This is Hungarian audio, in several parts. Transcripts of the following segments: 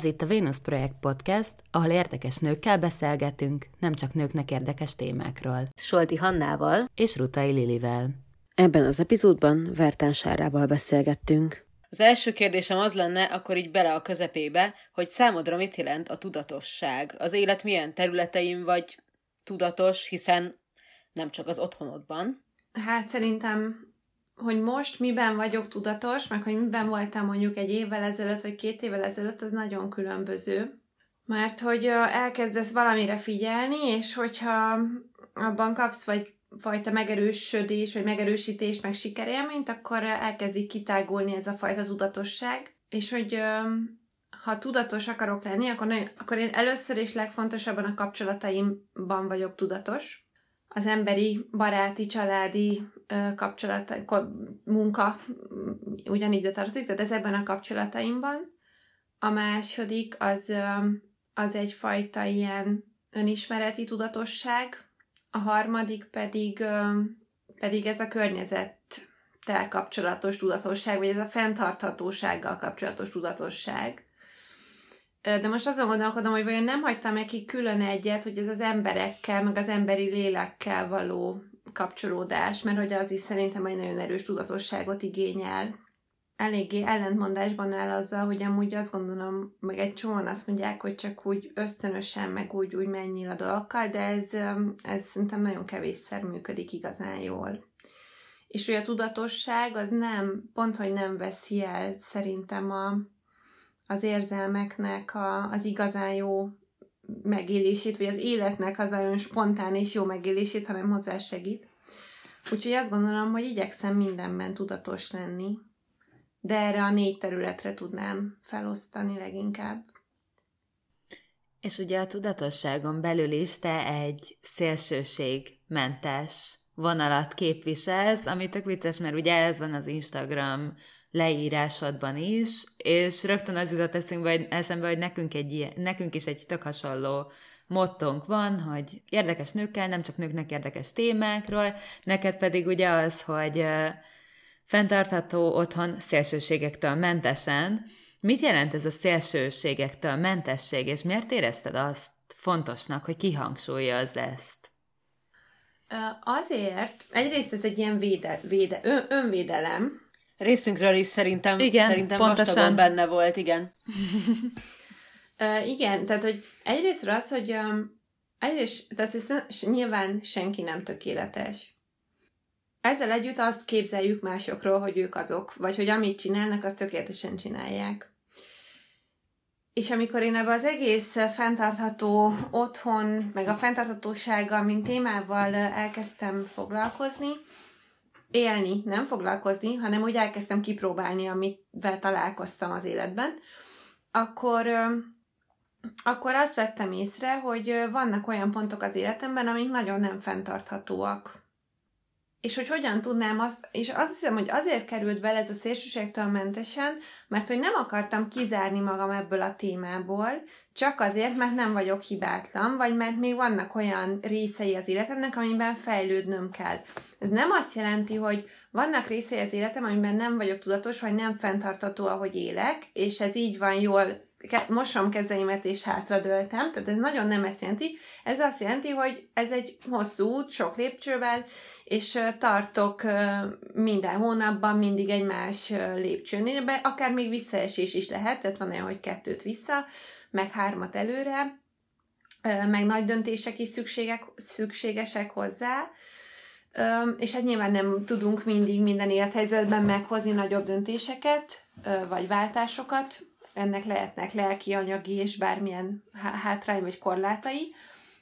Ez itt a Venus Projekt Podcast, ahol érdekes nőkkel beszélgetünk, nem csak nőknek érdekes témákról. Solti Hannával és Rutai Lilivel. Ebben az epizódban Vertán Sárával beszélgettünk. Az első kérdésem az lenne, akkor így bele a közepébe, hogy számodra mit jelent a tudatosság? Az élet milyen területein vagy tudatos, hiszen nem csak az otthonodban. Hát szerintem hogy most miben vagyok tudatos, meg hogy miben voltam mondjuk egy évvel ezelőtt, vagy két évvel ezelőtt, az nagyon különböző. Mert hogy elkezdesz valamire figyelni, és hogyha abban kapsz vagy fajta megerősödés, vagy megerősítés, meg sikerélményt, akkor elkezdik kitágulni ez a fajta tudatosság. És hogy ha tudatos akarok lenni, akkor, akkor én először és legfontosabban a kapcsolataimban vagyok tudatos az emberi, baráti, családi kapcsolat, munka ugyanígy de tartozik, tehát ezekben a kapcsolataimban. A második az, az egyfajta ilyen önismereti tudatosság, a harmadik pedig, pedig ez a környezettel kapcsolatos tudatosság, vagy ez a fenntarthatósággal kapcsolatos tudatosság. De most azon gondolkodom, hogy vajon nem hagytam neki külön egyet, hogy ez az emberekkel, meg az emberi lélekkel való kapcsolódás, mert hogy az is szerintem egy nagyon erős tudatosságot igényel. Eléggé ellentmondásban áll azzal, hogy amúgy azt gondolom, meg egy csomóan azt mondják, hogy csak úgy ösztönösen, meg úgy, úgy mennyire a dolgokkal, de ez, ez szerintem nagyon kevésszer működik igazán jól. És hogy a tudatosság az nem, pont, hogy nem veszi el szerintem a, az érzelmeknek a, az igazán jó megélését, vagy az életnek az olyan spontán és jó megélését, hanem hozzá segít. Úgyhogy azt gondolom, hogy igyekszem mindenben tudatos lenni, de erre a négy területre tudnám felosztani leginkább. És ugye a tudatosságon belül is te egy szélsőségmentes vonalat képviselsz, ami tök vicces, mert ugye ez van az Instagram leírásodban is, és rögtön az jutott eszünkbe, hogy, eszembe, hogy nekünk, egy ilyen, nekünk is egy tök hasonló mottónk van, hogy érdekes nőkkel, nem csak nőknek érdekes témákról, neked pedig ugye az, hogy fenntartható otthon szélsőségektől mentesen. Mit jelent ez a szélsőségektől mentesség, és miért érezted azt fontosnak, hogy kihangsúlyozz ezt? Azért, egyrészt ez egy ilyen véde, véde, ön, önvédelem, részünkről is szerintem, igen, szerintem pontosan. benne volt, igen. uh, igen, tehát, hogy egyrészt az, hogy um, egyrészt, tehát, hogy nyilván senki nem tökéletes. Ezzel együtt azt képzeljük másokról, hogy ők azok, vagy hogy amit csinálnak, azt tökéletesen csinálják. És amikor én ebbe az egész fenntartható otthon, meg a fenntarthatósággal, mint témával elkezdtem foglalkozni, élni, nem foglalkozni, hanem úgy elkezdtem kipróbálni, amivel találkoztam az életben, akkor, akkor azt vettem észre, hogy vannak olyan pontok az életemben, amik nagyon nem fenntarthatóak. És hogy hogyan tudnám azt, és azt hiszem, hogy azért került bele ez a szélsőségtől mentesen, mert hogy nem akartam kizárni magam ebből a témából, csak azért, mert nem vagyok hibátlan, vagy mert még vannak olyan részei az életemnek, amiben fejlődnöm kell. Ez nem azt jelenti, hogy vannak részei az életem, amiben nem vagyok tudatos, vagy nem fenntartató, ahogy élek, és ez így van jól mosom kezeimet és hátradőltem, tehát ez nagyon nem ezt jelenti. Ez azt jelenti, hogy ez egy hosszú út, sok lépcsővel, és tartok minden hónapban mindig egy más lépcsőnél, be, akár még visszaesés is lehet, tehát van olyan, hogy kettőt vissza, meg hármat előre, meg nagy döntések is szükségek, szükségesek hozzá, és hát nyilván nem tudunk mindig minden élethelyzetben meghozni nagyobb döntéseket, vagy váltásokat, ennek lehetnek lelki, anyagi és bármilyen hátrány vagy korlátai,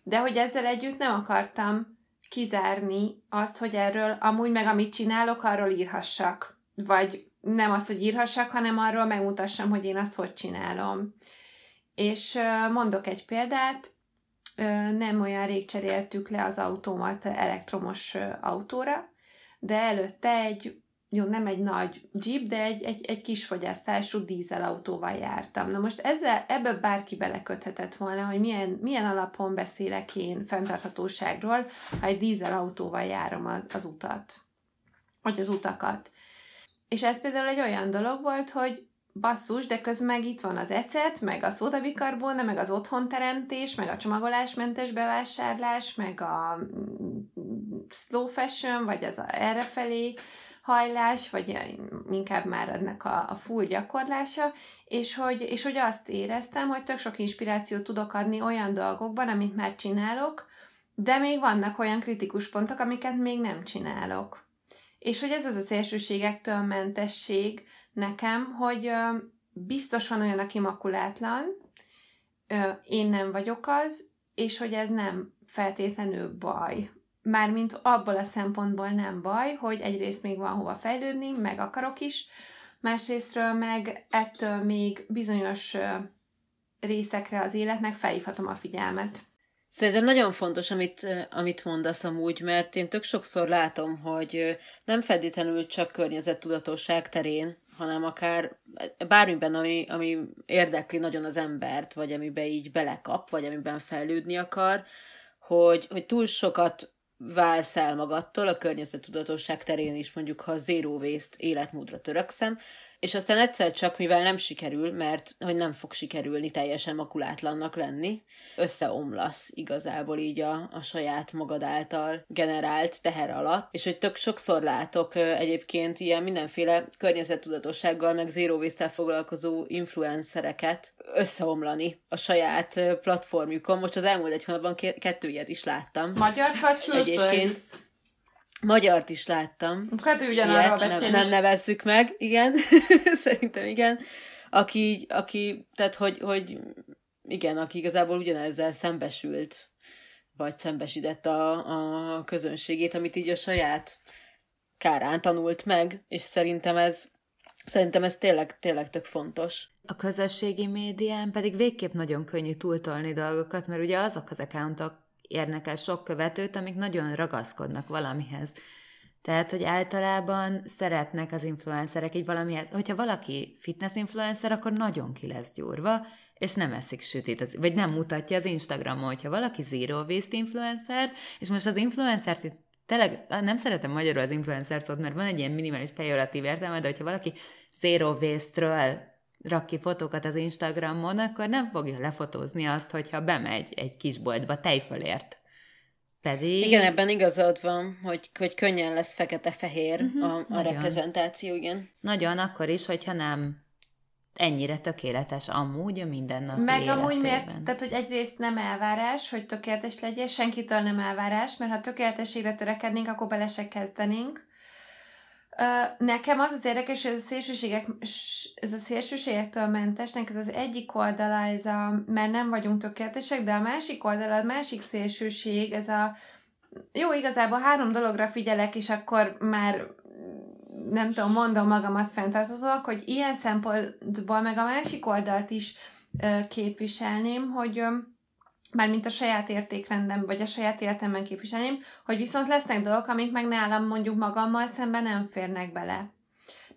de hogy ezzel együtt nem akartam kizárni azt, hogy erről amúgy meg amit csinálok, arról írhassak. Vagy nem az, hogy írhassak, hanem arról megmutassam, hogy én azt hogy csinálom. És mondok egy példát, nem olyan rég cseréltük le az autómat elektromos autóra, de előtte egy jó, nem egy nagy jeep, de egy, egy, egy kis fogyasztású dízelautóval jártam. Na most ezzel, ebből bárki beleköthetett volna, hogy milyen, milyen alapon beszélek én fenntarthatóságról, ha egy dízelautóval járom az, az utat, vagy az utakat. És ez például egy olyan dolog volt, hogy basszus, de közben meg itt van az ecet, meg a szódabikarbóna, meg az otthonteremtés, meg a csomagolásmentes bevásárlás, meg a slow fashion, vagy az a errefelé hajlás, vagy inkább már ennek a, a full gyakorlása, és hogy, és hogy azt éreztem, hogy tök sok inspirációt tudok adni olyan dolgokban, amit már csinálok, de még vannak olyan kritikus pontok, amiket még nem csinálok. És hogy ez az a szélsőségektől mentesség nekem, hogy biztos van olyan, aki makulátlan, én nem vagyok az, és hogy ez nem feltétlenül baj. Mármint abból a szempontból nem baj, hogy egyrészt még van hova fejlődni, meg akarok is, másrésztről meg ettől még bizonyos részekre az életnek felhívhatom a figyelmet. Szerintem nagyon fontos, amit, amit mondasz amúgy, mert én tök sokszor látom, hogy nem feltétlenül csak környezettudatosság terén, hanem akár bármiben, ami, ami érdekli nagyon az embert, vagy amiben így belekap, vagy amiben fejlődni akar, hogy, hogy túl sokat válsz el magadtól, a környezettudatosság terén is mondjuk, ha zero waste életmódra törekszem, és aztán egyszer csak, mivel nem sikerül, mert hogy nem fog sikerülni teljesen makulátlannak lenni, összeomlasz igazából így a, a saját magad által generált teher alatt, és hogy tök sokszor látok egyébként ilyen mindenféle környezettudatossággal, meg zero waste foglalkozó influencereket összeomlani a saját platformjukon. Most az elmúlt egy hónapban kettő ilyet is láttam. Magyar vagy Egyébként. Magyart is láttam. Hát ugyanarról nem, nem nevezzük meg, igen. Szerintem igen. Aki, aki tehát hogy, hogy igen, aki igazából ugyanezzel szembesült, vagy szembesített a, a közönségét, amit így a saját kárán tanult meg, és szerintem ez Szerintem ez tényleg, tényleg tök fontos. A közösségi médián pedig végképp nagyon könnyű túltolni dolgokat, mert ugye azok az accountok érnek el sok követőt, amik nagyon ragaszkodnak valamihez. Tehát, hogy általában szeretnek az influencerek így valamihez. Hogyha valaki fitness influencer, akkor nagyon ki lesz gyúrva, és nem eszik sütit, vagy nem mutatja az Instagramon, hogyha valaki zero waste influencer, és most az influencert itt tényleg nem szeretem magyarul az influencer szót, mert van egy ilyen minimális pejoratív értelme, de hogyha valaki zero waste-ről rak ki fotókat az Instagramon, akkor nem fogja lefotózni azt, hogyha bemegy egy kisboltba tejfölért. Pedig... Igen, ebben igazad van, hogy, hogy könnyen lesz fekete-fehér uh-huh, a, a reprezentáció, igen. Nagyon, akkor is, hogyha nem ennyire tökéletes amúgy a mindennapi Meg életében. amúgy miért? Tehát, hogy egyrészt nem elvárás, hogy tökéletes legyen, senkitől nem elvárás, mert ha tökéletességre törekednénk, akkor bele se kezdenénk. Nekem az az érdekes, hogy ez a, szélsőségek, ez a szélsőségektől mentesnek, ez az egyik oldala, ez a, mert nem vagyunk tökéletesek, de a másik oldala, a másik szélsőség, ez a, jó, igazából három dologra figyelek, és akkor már nem tudom, mondom magamat fenntartatóak, hogy ilyen szempontból meg a másik oldalt is képviselném, hogy mármint a saját értékrendem, vagy a saját életemben képviselném, hogy viszont lesznek dolgok, amik meg nálam mondjuk magammal szemben nem férnek bele.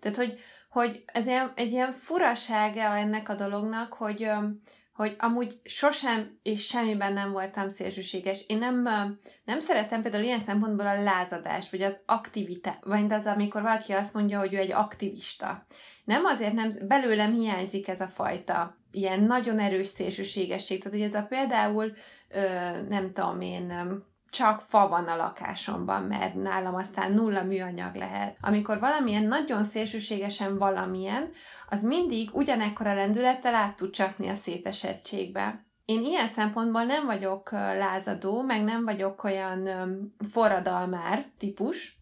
Tehát, hogy, hogy ez ilyen, egy ilyen furasága ennek a dolognak, hogy, hogy amúgy sosem és semmiben nem voltam szélsőséges. Én nem, nem szeretem például ilyen szempontból a lázadást, vagy az aktivitás, vagy az, amikor valaki azt mondja, hogy ő egy aktivista. Nem azért nem, belőlem hiányzik ez a fajta ilyen nagyon erős szélsőségesség. Tehát, hogy ez a például, nem tudom én, csak fa van a lakásomban, mert nálam aztán nulla műanyag lehet. Amikor valamilyen nagyon szélsőségesen valamilyen, az mindig ugyanekkora lendülettel át tud csapni a szétesettségbe. Én ilyen szempontból nem vagyok lázadó, meg nem vagyok olyan forradalmár típus,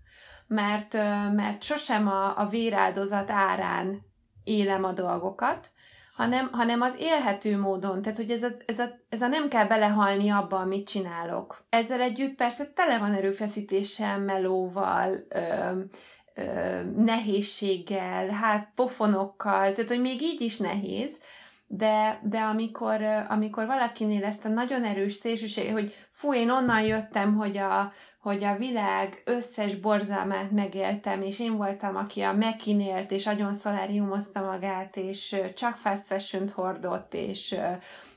mert, mert sosem a, a véráldozat árán élem a dolgokat, hanem, hanem az élhető módon, tehát hogy ez a, ez, a, ez a nem kell belehalni abba, amit csinálok. Ezzel együtt persze tele van erőfeszítéssel, melóval, ö, ö, nehézséggel, hát pofonokkal, tehát hogy még így is nehéz, de, de amikor, amikor valakinél ezt a nagyon erős szélsőség, hogy fú, én onnan jöttem, hogy a, hogy a világ összes borzalmát megéltem, és én voltam, aki a mekinélt, és agyon szoláriumozta magát, és csak fast fashion hordott, és,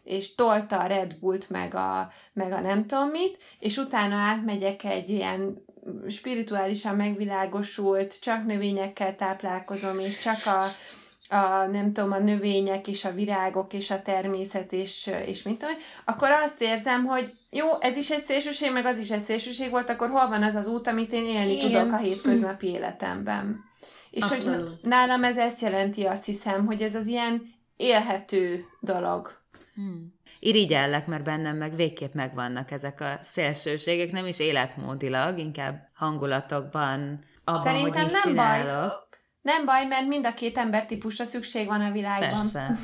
és tolta a Red Bullt, meg a, meg a nem tudom mit, és utána átmegyek egy ilyen spirituálisan megvilágosult, csak növényekkel táplálkozom, és csak a, a, nem tudom, a növények és a virágok és a természet és, és mit tudom, akkor azt érzem, hogy jó, ez is egy szélsőség, meg az is egy szélsőség volt, akkor hol van az az út, amit én élni Igen. tudok a hétköznapi életemben. És Abszolút. hogy nálam ez ezt jelenti, azt hiszem, hogy ez az ilyen élhető dolog. Hmm. Irigyellek, mert bennem meg végképp megvannak ezek a szélsőségek, nem is életmódilag, inkább hangulatokban, abban, Szerintem hogy nem csinálok. baj. Nem baj, mert mind a két embertípusra szükség van a világban. Persze.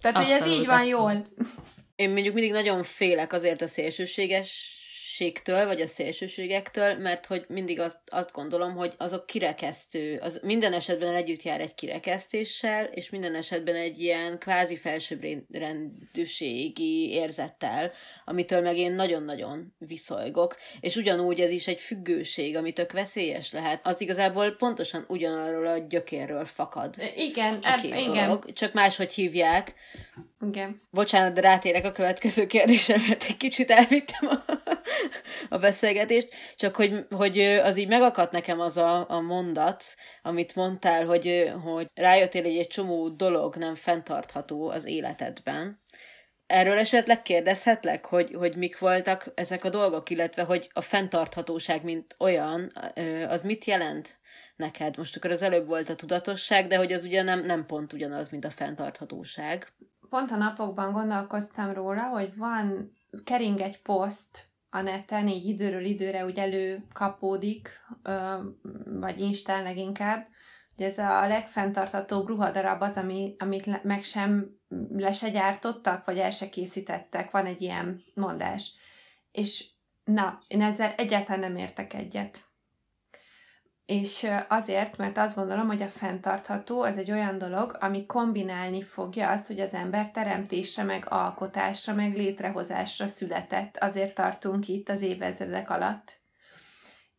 Tehát, abszolút, hogy ez így van abszolút. jól. Én mondjuk mindig nagyon félek azért a szélsőséges szélsőségtől, vagy a szélsőségektől, mert hogy mindig azt, azt gondolom, hogy azok kirekesztő, az minden esetben együtt jár egy kirekesztéssel, és minden esetben egy ilyen kvázi felsőbbrendűségi érzettel, amitől meg én nagyon-nagyon viszolygok, és ugyanúgy ez is egy függőség, ami tök veszélyes lehet. Az igazából pontosan ugyanarról a gyökérről fakad. Igen, eb, igen. Dolog, csak máshogy hívják. Igen. Bocsánat, de rátérek a következő kérdésre, mert egy kicsit elvittem a, a beszélgetést, csak hogy, hogy az így megakadt nekem az a, a mondat, amit mondtál, hogy, hogy rájöttél, hogy egy csomó dolog nem fenntartható az életedben. Erről esetleg kérdezhetlek, hogy, hogy mik voltak ezek a dolgok, illetve hogy a fenntarthatóság, mint olyan, az mit jelent neked? Most akkor az előbb volt a tudatosság, de hogy az ugye nem, nem pont ugyanaz, mint a fenntarthatóság pont a napokban gondolkoztam róla, hogy van, kering egy poszt a neten, így időről időre úgy előkapódik, vagy Instán leginkább, hogy ez a legfenntarthatóbb ruhadarab az, ami, amit meg sem, le se gyártottak, vagy el se készítettek. Van egy ilyen mondás. És na, én ezzel egyáltalán nem értek egyet. És azért, mert azt gondolom, hogy a fenntartható az egy olyan dolog, ami kombinálni fogja azt, hogy az ember teremtésre, meg alkotásra, meg létrehozásra született. Azért tartunk itt az évezredek alatt.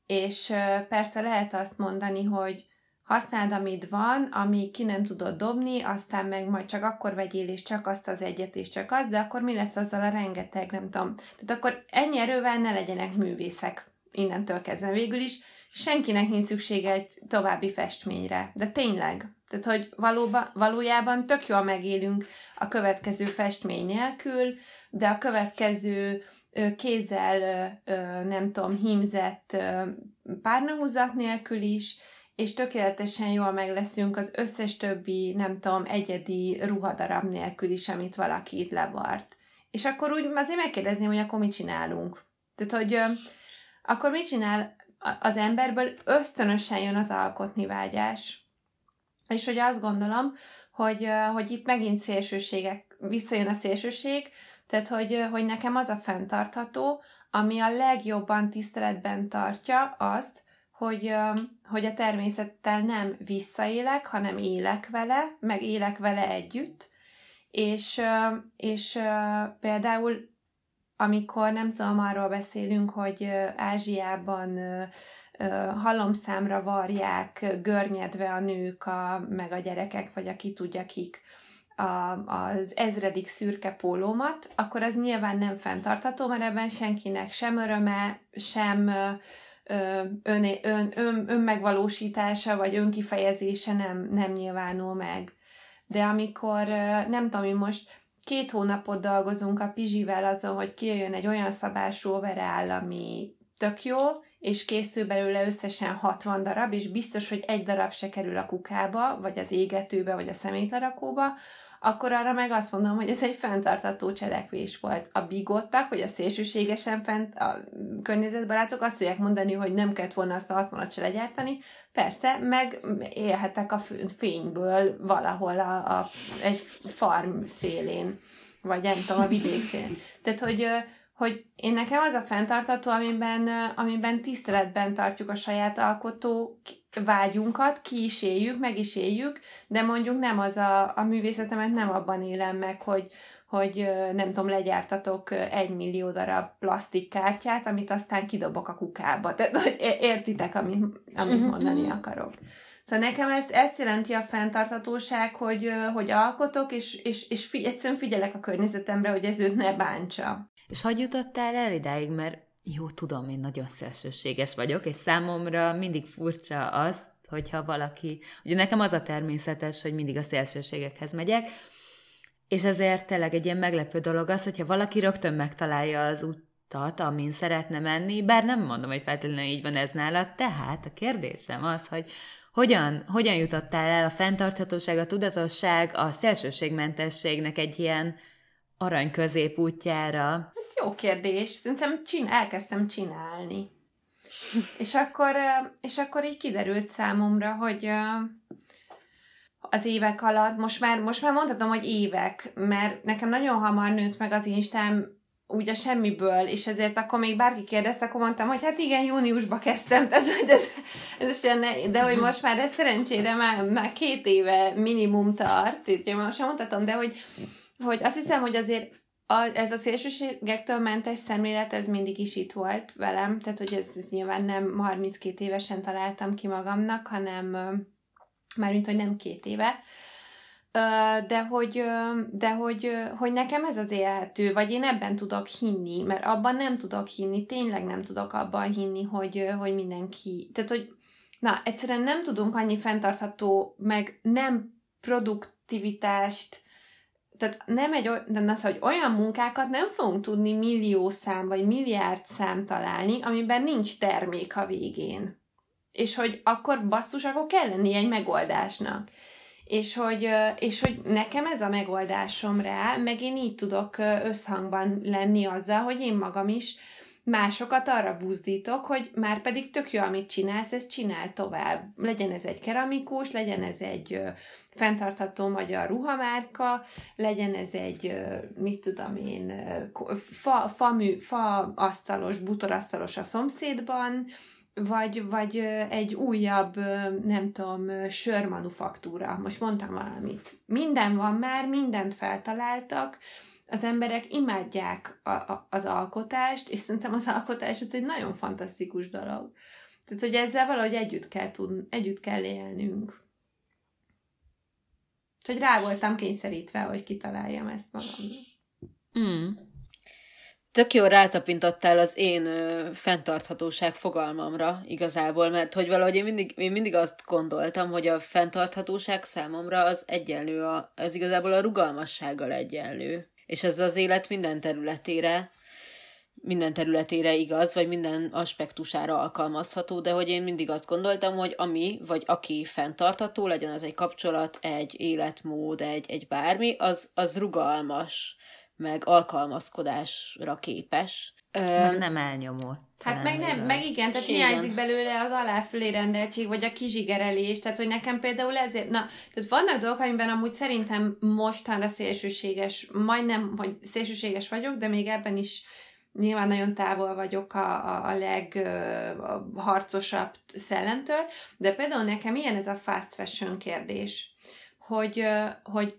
És persze lehet azt mondani, hogy használd, amit van, ami ki nem tudod dobni, aztán meg majd csak akkor vegyél, és csak azt az egyet, és csak az, de akkor mi lesz azzal a rengeteg, nem tudom. Tehát akkor ennyi erővel ne legyenek művészek innentől kezdve végül is senkinek nincs szüksége egy további festményre. De tényleg. Tehát, hogy valóba, valójában tök jól megélünk a következő festmény nélkül, de a következő kézzel, nem tudom, hímzett párnahúzat nélkül is, és tökéletesen jól meg leszünk az összes többi, nem tudom, egyedi ruhadarab nélkül is, amit valaki itt levart. És akkor úgy azért megkérdezném, hogy akkor mit csinálunk. Tehát, hogy akkor mit csinál az emberből ösztönösen jön az alkotni vágyás. És hogy azt gondolom, hogy, hogy itt megint szélsőségek, visszajön a szélsőség, tehát hogy, hogy nekem az a fenntartható, ami a legjobban tiszteletben tartja azt, hogy, hogy a természettel nem visszaélek, hanem élek vele, meg élek vele együtt, és, és például amikor nem tudom, arról beszélünk, hogy Ázsiában halomszámra varják görnyedve a nők, a, meg a gyerekek, vagy aki tudja kik a, az ezredik szürke pólómat, akkor az nyilván nem fenntartható, mert ebben senkinek sem öröme, sem ön, ön, ön, önmegvalósítása, vagy önkifejezése nem, nem nyilvánul meg. De amikor, nem tudom, hogy most két hónapot dolgozunk a Pizsivel azon, hogy kijöjjön egy olyan szabású overall, ami tök jó, és készül belőle összesen 60 darab, és biztos, hogy egy darab se kerül a kukába, vagy az égetőbe, vagy a szemétlerakóba, akkor arra meg azt mondom, hogy ez egy fenntartató cselekvés volt. A bigottak, vagy a szélsőségesen fent, a környezetbarátok azt fogják mondani, hogy nem kellett volna azt a 60-at se legyártani. Persze, meg élhetek a fényből valahol a, a, egy farm szélén, vagy nem tudom, a vidék szélén. Tehát, hogy hogy én nekem az a fenntartató, amiben, amiben tiszteletben tartjuk a saját alkotó vágyunkat, ki is éljük, meg is éljük, de mondjuk nem az a, a művészetemet nem abban élem meg, hogy, hogy nem tudom, legyártatok egy millió darab plastikkártyát, amit aztán kidobok a kukába. Tehát, hogy értitek, amit, amit mhm, mondani mhm. akarok. Szóval nekem ezt, ezt jelenti a fenntartatóság, hogy, hogy alkotok, és, és, és figy- egyszerűen figyelek a környezetemre, hogy ez őt ne bántsa. És hogy jutottál el idáig? Mert jó, tudom, én nagyon szélsőséges vagyok, és számomra mindig furcsa az, hogyha valaki, ugye nekem az a természetes, hogy mindig a szélsőségekhez megyek, és ezért tényleg egy ilyen meglepő dolog az, hogyha valaki rögtön megtalálja az utat, amin szeretne menni, bár nem mondom, hogy feltétlenül így van ez nálad, tehát a kérdésem az, hogy hogyan, hogyan jutottál el a fenntarthatóság, a tudatosság, a szélsőségmentességnek egy ilyen arany középútjára? Hát jó kérdés. Szerintem csin- elkezdtem csinálni. és, akkor, és akkor így kiderült számomra, hogy az évek alatt, most már, most már mondhatom, hogy évek, mert nekem nagyon hamar nőtt meg az Instám úgy a semmiből, és ezért akkor még bárki kérdezte, akkor mondtam, hogy hát igen, júniusban kezdtem, tehát hogy ez, ez ne, de hogy most már ez szerencsére már, már két éve minimum tart, úgyhogy most sem mondhatom, de hogy, hogy azt hiszem, hogy azért a, ez a szélsőségektől mentes szemlélet, ez mindig is itt volt velem, tehát hogy ez, ez nyilván nem 32 évesen találtam ki magamnak, hanem mármint, hogy nem két éve, de hogy, de hogy, hogy nekem ez az élhető, vagy én ebben tudok hinni, mert abban nem tudok hinni, tényleg nem tudok abban hinni, hogy, hogy mindenki, tehát hogy na, egyszerűen nem tudunk annyi fenntartható, meg nem produktivitást, tehát nem egy, de az, hogy olyan munkákat nem fogunk tudni millió szám, vagy milliárd szám találni, amiben nincs termék a végén. És hogy akkor basszus, akkor kell lenni egy megoldásnak és hogy, és hogy nekem ez a megoldásom rá, meg én így tudok összhangban lenni azzal, hogy én magam is másokat arra buzdítok, hogy már pedig tök jó, amit csinálsz, ezt csinál tovább. Legyen ez egy keramikus, legyen ez egy fenntartható magyar ruhamárka, legyen ez egy, mit tudom én, fa, fa, mű, fa asztalos, butorasztalos a szomszédban, vagy, vagy egy újabb, nem tudom, sörmanufaktúra. Most mondtam valamit. Minden van már, mindent feltaláltak, az emberek imádják a, a, az alkotást, és szerintem az alkotás ez egy nagyon fantasztikus dolog. Tehát, hogy ezzel valahogy együtt kell tudni, együtt kell élnünk. Úgyhogy rá voltam kényszerítve, hogy kitaláljam ezt magamnak. Mm. Tök jó rátapintottál az én ö, fenntarthatóság fogalmamra igazából, mert hogy valahogy én mindig, én mindig azt gondoltam, hogy a fenntarthatóság számomra az egyenlő, a, ez igazából a rugalmassággal egyenlő. És ez az élet minden területére, minden területére igaz, vagy minden aspektusára alkalmazható, de hogy én mindig azt gondoltam, hogy ami, vagy aki fenntartható, legyen az egy kapcsolat, egy életmód, egy, egy bármi, az, az rugalmas meg alkalmazkodásra képes. Meg nem elnyomó. Hát meg nem, meg igen, tehát igen. hiányzik belőle az aláfölé rendeltség, vagy a kizsigerelés, tehát hogy nekem például ezért, na, tehát vannak dolgok, amiben amúgy szerintem mostanra szélsőséges, majdnem, hogy szélsőséges vagyok, de még ebben is nyilván nagyon távol vagyok a, a, a legharcosabb szellemtől, de például nekem ilyen ez a fast fashion kérdés, hogy, hogy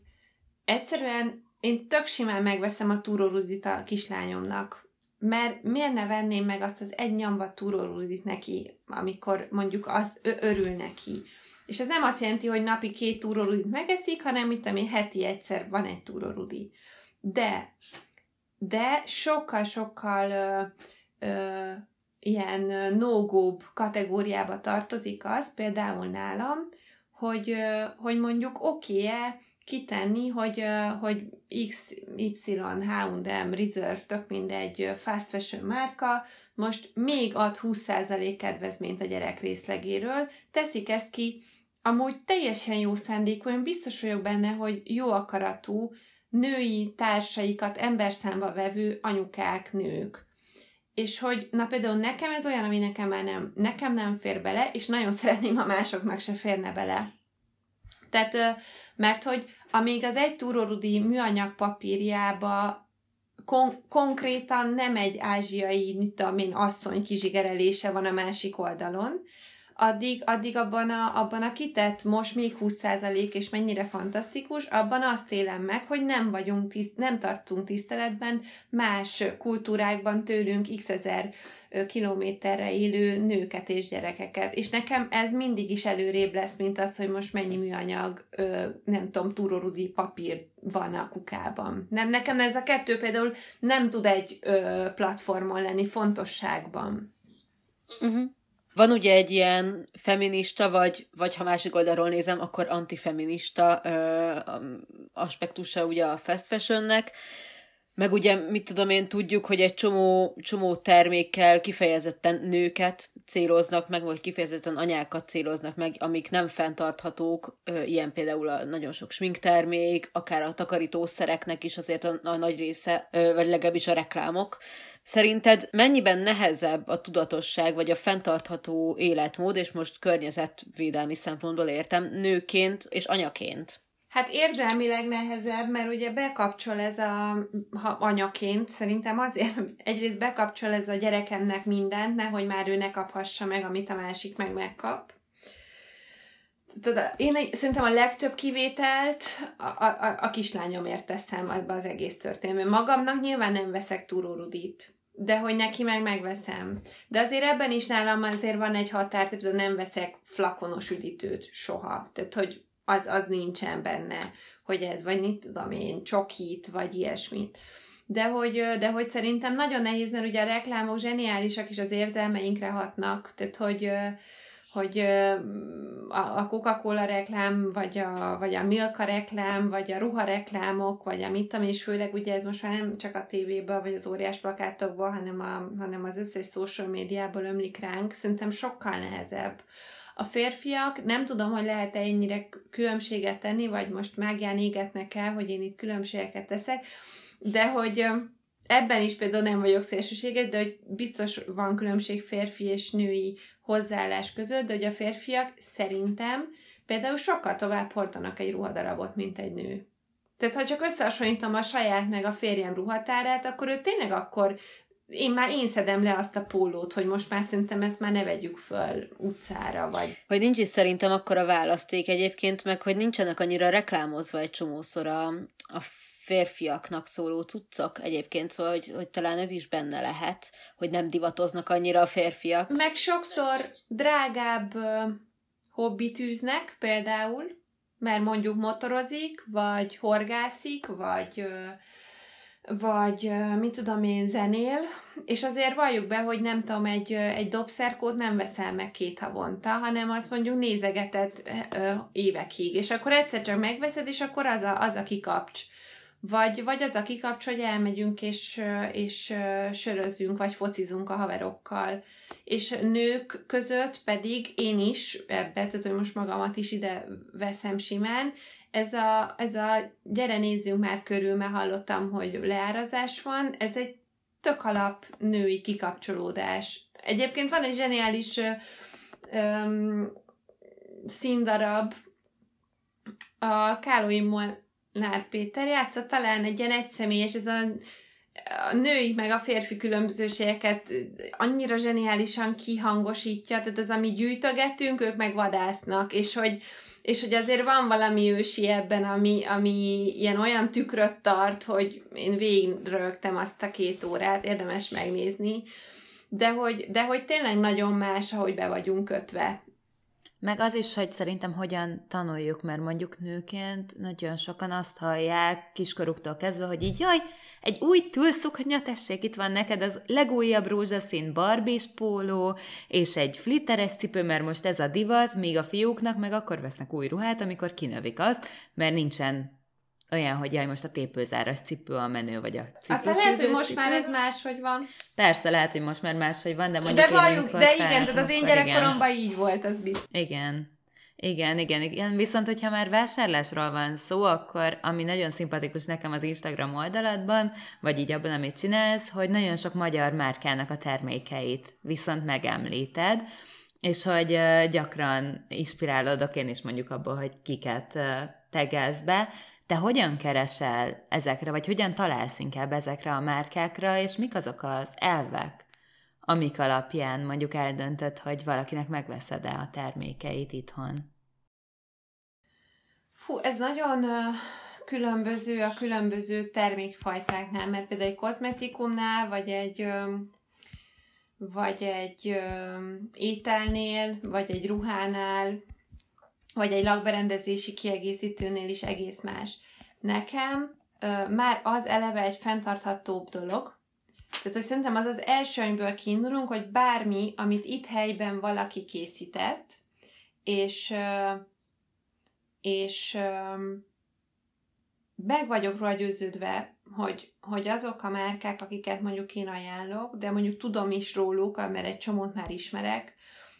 egyszerűen én tök simán megveszem a túrórudit a kislányomnak, mert miért ne venném meg azt az egy nyomva túrórudit neki, amikor mondjuk az örül neki. És ez nem azt jelenti, hogy napi két túrórudit megeszik, hanem mit ami heti egyszer van egy túrórudi. De, de sokkal-sokkal ö, ö, ilyen no kategóriába tartozik az, például nálam, hogy, hogy mondjuk oké-e kitenni, hogy, hogy XY, H&M, Reserve, tök mindegy fast fashion márka, most még ad 20% kedvezményt a gyerek részlegéről, teszik ezt ki, amúgy teljesen jó szándékú, én biztos vagyok benne, hogy jó akaratú, női társaikat emberszámba vevő anyukák, nők. És hogy, na például nekem ez olyan, ami nekem már nem, nekem nem fér bele, és nagyon szeretném, ha másoknak se férne bele. Tehát, mert hogy amíg az egy túrórudi műanyag papírjába kon- konkrétan nem egy ázsiai, mit tudom én, asszony kizsigerelése van a másik oldalon, addig, addig abban, a, abban a kitett most még 20% és mennyire fantasztikus, abban azt élem meg, hogy nem vagyunk, tiszt, nem tartunk tiszteletben más kultúrákban tőlünk x ezer kilométerre élő nőket és gyerekeket. És nekem ez mindig is előrébb lesz, mint az, hogy most mennyi műanyag, nem tudom, túrorudi papír van a kukában. Nem, nekem ez a kettő például nem tud egy platformon lenni fontosságban. Uh-huh. Van ugye egy ilyen feminista, vagy, vagy ha másik oldalról nézem, akkor antifeminista ö, aspektusa ugye a fast fashionnek, meg ugye, mit tudom én, tudjuk, hogy egy csomó, csomó termékkel kifejezetten nőket céloznak meg, vagy kifejezetten anyákat céloznak meg, amik nem fenntarthatók, ilyen például a nagyon sok sminktermék, akár a takarítószereknek is azért a, a nagy része, vagy legalábbis a reklámok. Szerinted mennyiben nehezebb a tudatosság, vagy a fenntartható életmód, és most környezetvédelmi szempontból értem, nőként és anyaként? Hát érzelmileg nehezebb, mert ugye bekapcsol ez a, ha anyaként, szerintem azért egyrészt bekapcsol ez a gyerekemnek mindent, nehogy már ő ne kaphassa meg, amit a másik meg megkap. Én szerintem a legtöbb kivételt a, a, a kislányomért teszem abba az egész történetben. Magamnak nyilván nem veszek turórudit, de hogy neki meg megveszem. De azért ebben is nálam azért van egy határ, tehát nem veszek flakonos üdítőt soha. Tehát, hogy az, az nincsen benne, hogy ez, vagy mit tudom én, csokit, vagy ilyesmit. De hogy, de hogy szerintem nagyon nehéz, mert ugye a reklámok zseniálisak, és az érzelmeinkre hatnak, tehát hogy, hogy a Coca-Cola reklám, vagy a, vagy a Milka reklám, vagy a ruha reklámok, vagy a mit tudom, és főleg ugye ez most már nem csak a tévéből, vagy az óriás plakátokból, hanem, a, hanem az összes social médiából ömlik ránk, szerintem sokkal nehezebb a férfiak, nem tudom, hogy lehet-e ennyire különbséget tenni, vagy most mágián égetnek el, hogy én itt különbségeket teszek, de hogy ebben is például nem vagyok szélsőséges, de hogy biztos van különbség férfi és női hozzáállás között, de hogy a férfiak szerintem például sokkal tovább hordanak egy ruhadarabot, mint egy nő. Tehát ha csak összehasonlítom a saját meg a férjem ruhatárát, akkor ő tényleg akkor én már én szedem le azt a pólót, hogy most már szerintem ezt már ne vegyük föl utcára, vagy... Hogy nincs is szerintem akkor a választék egyébként, meg hogy nincsenek annyira reklámozva egy csomószor a, a férfiaknak szóló cuccok egyébként, szóval, hogy, hogy talán ez is benne lehet, hogy nem divatoznak annyira a férfiak. Meg sokszor drágább uh, hobbit űznek például, mert mondjuk motorozik, vagy horgászik, vagy uh, vagy mit tudom én, zenél, és azért valljuk be, hogy nem tudom, egy, egy dobszerkót nem veszel meg két havonta, hanem azt mondjuk nézegetett évekig, és akkor egyszer csak megveszed, és akkor az a, az a kikapcs. Vagy, vagy az a kikapcs, hogy elmegyünk és, és sörözünk, vagy focizunk a haverokkal. És nők között pedig én is ebbe, tehát hogy most magamat is ide veszem simán, ez a, ez a gyere nézzünk már körül, mert hallottam, hogy leárazás van, ez egy tök alap női kikapcsolódás. Egyébként van egy zseniális um, színdarab, a Kálói Molnár Péter játszott talán egy ilyen egyszemélyes, ez a, a női meg a férfi különbözőségeket annyira zseniálisan kihangosítja, tehát az, ami gyűjtögetünk, ők meg vadásznak, és hogy és hogy azért van valami ősi ebben, ami, ami ilyen olyan tükröt tart, hogy én végigrögtem azt a két órát, érdemes megnézni, de hogy, de hogy tényleg nagyon más, ahogy be vagyunk kötve. Meg az is, hogy szerintem hogyan tanuljuk, mert mondjuk nőként nagyon sokan azt hallják kiskoruktól kezdve, hogy így, jaj, egy új túlszuknya, tessék, itt van neked az legújabb rózsaszín barbés póló, és egy flitteres cipő, mert most ez a divat, míg a fiúknak meg akkor vesznek új ruhát, amikor kinövik azt, mert nincsen olyan, hogy jaj, most a tépőzáras cipő a menő, vagy a cipő. Aztán lehet, hogy most cipő. már ez máshogy van. Persze, lehet, hogy most már máshogy van, de mondjuk De valljuk, de igen, tehát az én gyerekkoromban így volt, az biztos. Igen. Igen, igen, igen. Viszont, hogyha már vásárlásról van szó, akkor ami nagyon szimpatikus nekem az Instagram oldaladban, vagy így abban, amit csinálsz, hogy nagyon sok magyar márkának a termékeit viszont megemlíted, és hogy gyakran inspirálódok én is mondjuk abból, hogy kiket tegelsz be. Te hogyan keresel ezekre, vagy hogyan találsz inkább ezekre a márkákra, és mik azok az elvek, amik alapján mondjuk eldöntöd, hogy valakinek megveszed-e a termékeit itthon? Fú, ez nagyon különböző a különböző termékfajtáknál, mert például egy kozmetikumnál, vagy egy vagy egy ételnél, vagy egy ruhánál, vagy egy lakberendezési kiegészítőnél is egész más. Nekem uh, már az eleve egy fenntarthatóbb dolog, Tehát, hogy szerintem az az első, amiből kiindulunk, hogy bármi, amit itt helyben valaki készített, és, és meg vagyok róla győződve, hogy, hogy azok a márkák, akiket mondjuk én ajánlok, de mondjuk tudom is róluk, mert egy csomót már ismerek,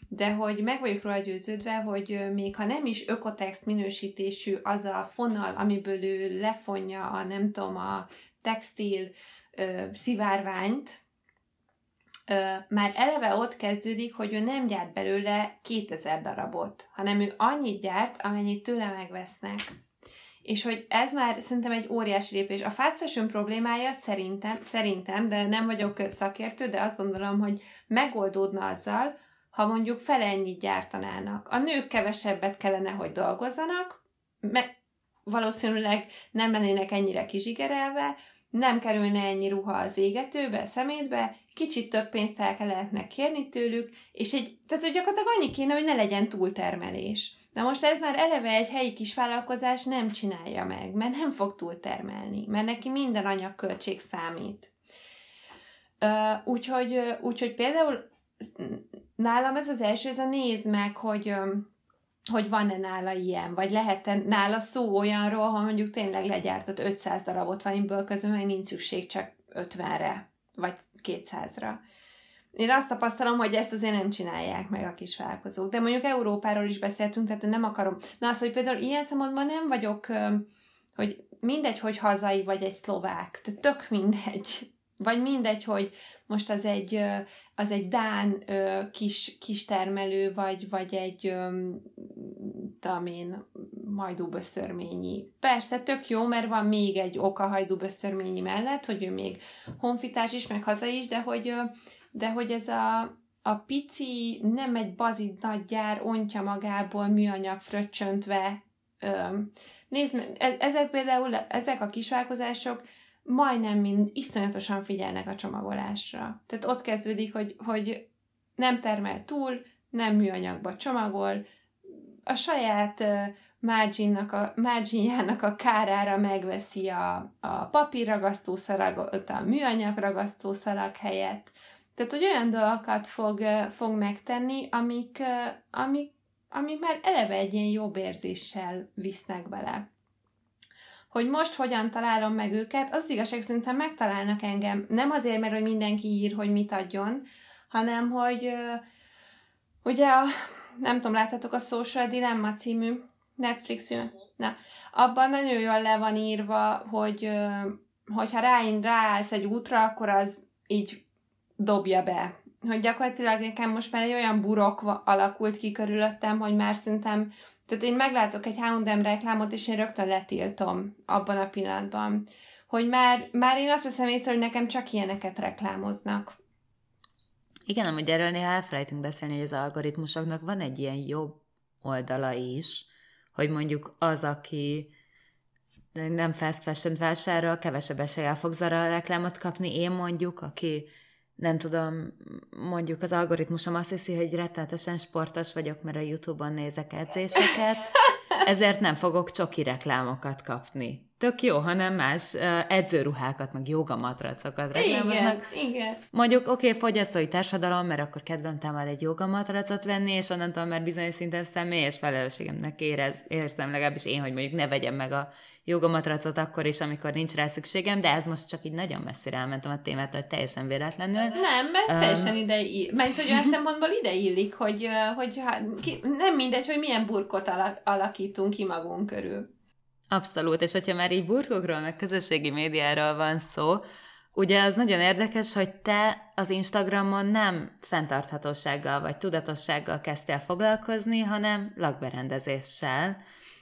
de hogy meg vagyok róla győződve, hogy még ha nem is ökotext minősítésű az a fonal, amiből ő lefonja a, nem tudom, a textil ö, szivárványt, ö, már eleve ott kezdődik, hogy ő nem gyárt belőle 2000 darabot, hanem ő annyit gyárt, amennyit tőle megvesznek. És hogy ez már szerintem egy óriási lépés. A fast fashion problémája szerintem, szerintem, de nem vagyok szakértő, de azt gondolom, hogy megoldódna azzal, ha mondjuk fele ennyit gyártanának. A nők kevesebbet kellene, hogy dolgozzanak, mert valószínűleg nem lennének ennyire kizsigerelve, nem kerülne ennyi ruha az égetőbe, szemétbe, kicsit több pénzt el lehetne kérni tőlük, és egy, tehát hogy gyakorlatilag annyi kéne, hogy ne legyen túltermelés. Na most ez már eleve egy helyi kisvállalkozás nem csinálja meg, mert nem fog túltermelni, mert neki minden anyagköltség számít. Úgyhogy, úgyhogy például nálam ez az első, ez a nézd meg, hogy, hogy van-e nála ilyen, vagy lehet-e nála szó olyanról, ha mondjuk tényleg legyártott 500 darabot van, amiből közül meg nincs szükség csak 50-re, vagy 200-ra. Én azt tapasztalom, hogy ezt azért nem csinálják meg a kisvállalkozók. De mondjuk Európáról is beszéltünk, tehát nem akarom. Na az, hogy például ilyen szempontban nem vagyok, hogy mindegy, hogy hazai vagy egy szlovák, tehát tök mindegy. Vagy mindegy, hogy most az egy, az egy Dán kis, kis termelő, vagy, vagy egy, tudom én, hajdúböszörményi. Persze, tök jó, mert van még egy oka hajdúböszörményi mellett, hogy ő még honfitás is, meg haza is, de hogy, de hogy ez a, a pici, nem egy bazid nagy gyár ontja magából műanyag fröccsöntve. Nézd, e, ezek például, ezek a kisvállalkozások majdnem mind iszonyatosan figyelnek a csomagolásra. Tehát ott kezdődik, hogy, hogy nem termel túl, nem műanyagba csomagol, a saját marginnak a, marginjának a kárára megveszi a, a papírragasztószalagot a műanyag ragasztószalag helyett. Tehát, hogy olyan dolgokat fog, fog megtenni, amik, amik, amik már eleve egy ilyen jobb érzéssel visznek bele hogy most hogyan találom meg őket, az igazság szerintem megtalálnak engem. Nem azért, mert hogy mindenki ír, hogy mit adjon, hanem hogy ugye a, nem tudom, láthatok a Social Dilemma című Netflix film? Na, abban nagyon jól le van írva, hogy hogyha ráin ráállsz egy útra, akkor az így dobja be. Hogy gyakorlatilag nekem most már egy olyan burok alakult ki körülöttem, hogy már szerintem tehát én meglátok egy H&M reklámot, és én rögtön letiltom abban a pillanatban, hogy már, már én azt veszem észre, hogy nekem csak ilyeneket reklámoznak. Igen, amúgy erről néha elfelejtünk beszélni, hogy az algoritmusoknak van egy ilyen jobb oldala is, hogy mondjuk az, aki nem fast fashion vásárol, kevesebb eséllyel fog zara reklámot kapni, én mondjuk, aki nem tudom, mondjuk az algoritmusom azt hiszi, hogy rettenetesen sportos vagyok, mert a YouTube-on nézek edzéseket, ezért nem fogok csoki reklámokat kapni. Tök jó, hanem más edzőruhákat, meg jogamatracokat reklámoznak. Igen, igen. Mondjuk, oké, okay, fogyasztói társadalom, mert akkor kedvem támad egy jogamatracot venni, és onnantól már bizonyos szinten személyes felelősségemnek érez, érzem legalábbis én, hogy mondjuk ne vegyem meg a jogamatracot akkor is, amikor nincs rá szükségem, de ez most csak így nagyon messzire elmentem a témát, hogy teljesen véletlenül. Nem, ez um, teljesen ide illik. Mert hogy olyan szempontból ide illik, hogy, hogy ha, ki, nem mindegy, hogy milyen burkot alak, alakítunk ki magunk körül. Abszolút, és hogyha már így burkokról, meg közösségi médiáról van szó, ugye az nagyon érdekes, hogy te az Instagramon nem fenntarthatósággal vagy tudatossággal kezdtél foglalkozni, hanem lakberendezéssel.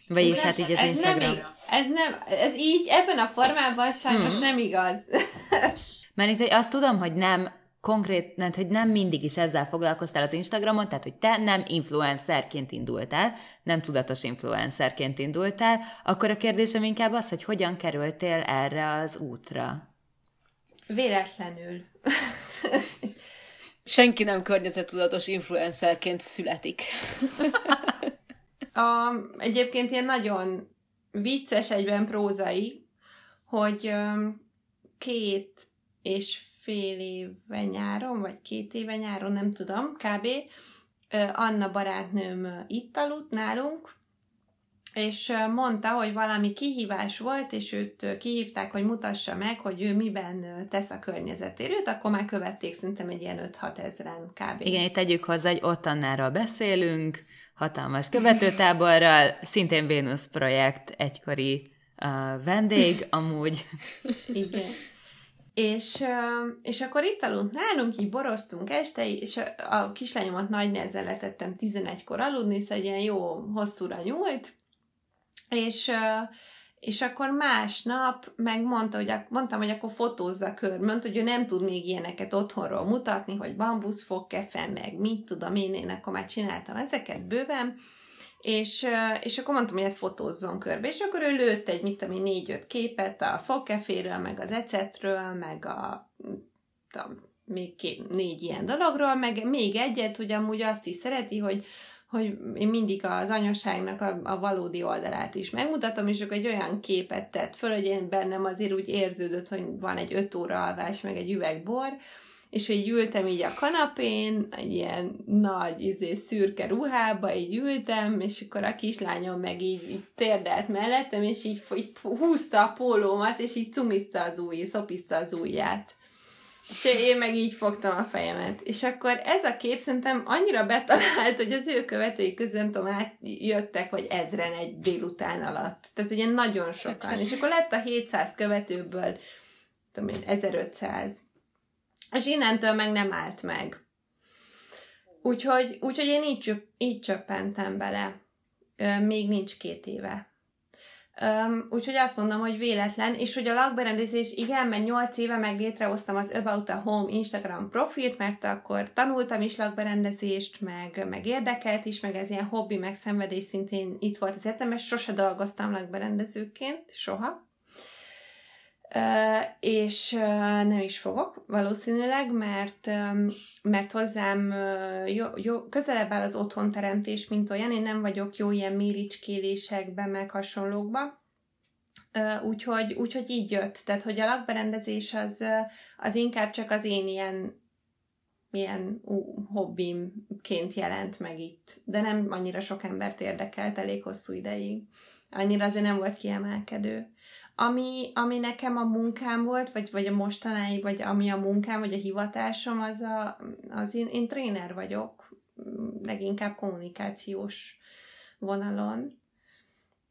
Vagyis hát így az ez Instagram. Nem, ez nem, ez így, ebben a formában sajnos hmm. nem igaz. Mert itt azt tudom, hogy nem konkrét, nem, hogy nem mindig is ezzel foglalkoztál az Instagramon, tehát hogy te nem influencerként indultál, nem tudatos influencerként indultál, akkor a kérdésem inkább az, hogy hogyan kerültél erre az útra? Véletlenül. Senki nem környezettudatos influencerként születik. A, egyébként ilyen nagyon vicces egyben prózai, hogy két és fél éve nyáron, vagy két éve nyáron, nem tudom, kb. Anna barátnőm itt aludt nálunk, és mondta, hogy valami kihívás volt, és őt kihívták, hogy mutassa meg, hogy ő miben tesz a környezetért. akkor már követték szerintem egy ilyen 5-6 ezeren kb. Igen, itt tegyük hozzá, hogy ott Annáról beszélünk, hatalmas követőtáborral, szintén Vénusz projekt egykori uh, vendég, amúgy. Igen. És, és akkor itt aludt nálunk, így boroztunk este, és a kislányomat nagy nehezen letettem 11-kor aludni, szóval egy ilyen jó hosszúra nyúlt, és, és akkor másnap megmondta, hogy mondtam, hogy akkor fotózza kör. Mondta, hogy ő nem tud még ilyeneket otthonról mutatni, hogy bambusz fogkefe, meg mit tudom én, én akkor már csináltam ezeket bőven, és, és akkor mondtam, hogy ezt fotózzon körbe, és akkor ő lőtt egy, mit tudom négy-öt képet a fogkeféről, meg az ecetről, meg a, tudom, még két, négy ilyen dologról, meg még egyet, hogy amúgy azt is szereti, hogy hogy én mindig az anyaságnak a, a valódi oldalát is megmutatom, és akkor egy olyan képet tett föl, hogy én bennem azért úgy érződött, hogy van egy öt óra alvás, meg egy üveg bor, és hogy ültem így a kanapén, egy ilyen nagy, izé, szürke ruhába, így ültem, és akkor a kislányom meg így, így térdelt mellettem, és így, így húzta a pólómat, és így cumizta az új, szopizta az ujját. És én meg így fogtam a fejemet. És akkor ez a kép szerintem annyira betalált, hogy az ő követői közül, jöttek, vagy ezren egy délután alatt. Tehát ugye nagyon sokan. És akkor lett a 700 követőből, tudom én, 1500. És innentől meg nem állt meg. Úgyhogy, úgyhogy én így, így csöppentem bele. Még nincs két éve. Um, úgyhogy azt mondom, hogy véletlen, és hogy a lakberendezés, igen, mert 8 éve meg létrehoztam az About a Home Instagram profilt, mert akkor tanultam is lakberendezést, meg, meg érdekelt is, meg ez ilyen hobbi, meg szenvedés szintén itt volt az egyetem, és sose dolgoztam lakberendezőként, soha. És nem is fogok valószínűleg, mert, mert hozzám jó, jó, közelebb áll az otthonteremtés, mint olyan, én nem vagyok jó ilyen méricskélésekben, meg hasonlókba. Úgyhogy, úgyhogy így jött. Tehát, hogy a lakberendezés az, az inkább csak az én ilyen, ilyen uh, hobbimként jelent meg itt. De nem annyira sok embert érdekelt elég hosszú ideig. Annyira azért nem volt kiemelkedő. Ami, ami nekem a munkám volt, vagy, vagy a mostanáig, vagy ami a munkám, vagy a hivatásom, az, a, az én, én tréner vagyok, leginkább kommunikációs vonalon.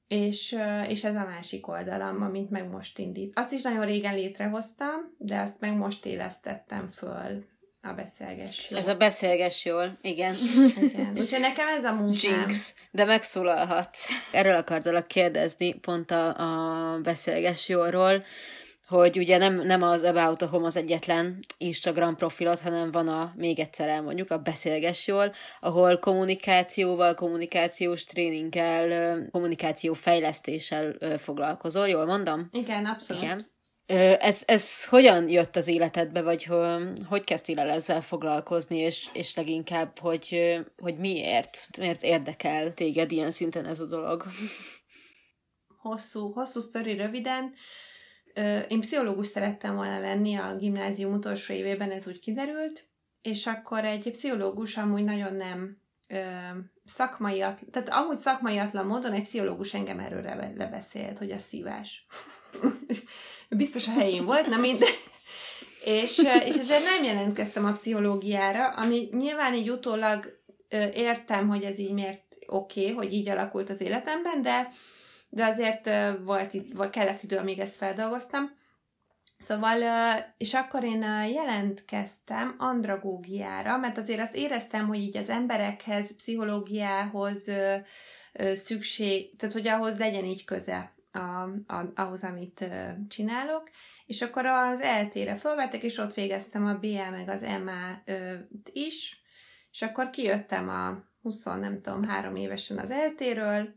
És, és ez a másik oldalam, amit meg most indít. Azt is nagyon régen létrehoztam, de azt meg most élesztettem föl a beszélges jól. Ez a beszélges jól, igen. igen. Úgyhogy nekem ez a munkám. Jinx, de megszólalhatsz. Erről akartalak kérdezni, pont a, a beszélges jólról, hogy ugye nem, nem az About a Home az egyetlen Instagram profilot, hanem van a, még egyszer elmondjuk, a Beszélges Jól, ahol kommunikációval, kommunikációs tréninggel, kommunikáció fejlesztéssel foglalkozol, jól mondom? Igen, abszolút. Igen. Ez, ez hogyan jött az életedbe, vagy hogy kezdtél el ezzel foglalkozni, és, és leginkább, hogy, hogy miért? Miért érdekel téged ilyen szinten ez a dolog? Hosszú, hosszú sztori röviden. Én pszichológus szerettem volna lenni a gimnázium utolsó évében, ez úgy kiderült, és akkor egy pszichológus amúgy nagyon nem ö, szakmai, tehát amúgy szakmaiatlan módon egy pszichológus engem erről lebeszélt, hogy a szívás. Biztos a helyén volt, na mind. és, és ezért nem jelentkeztem a pszichológiára, ami nyilván így utólag értem, hogy ez így miért oké, okay, hogy így alakult az életemben, de de azért volt itt, kellett idő, amíg ezt feldolgoztam. Szóval, és akkor én jelentkeztem andragógiára, mert azért azt éreztem, hogy így az emberekhez, pszichológiához szükség, tehát hogy ahhoz legyen így köze a, a, ahhoz, amit csinálok, és akkor az eltére fölvettek, és ott végeztem a BL meg az MA is, és akkor kijöttem a 20, nem tudom, három évesen az eltéről,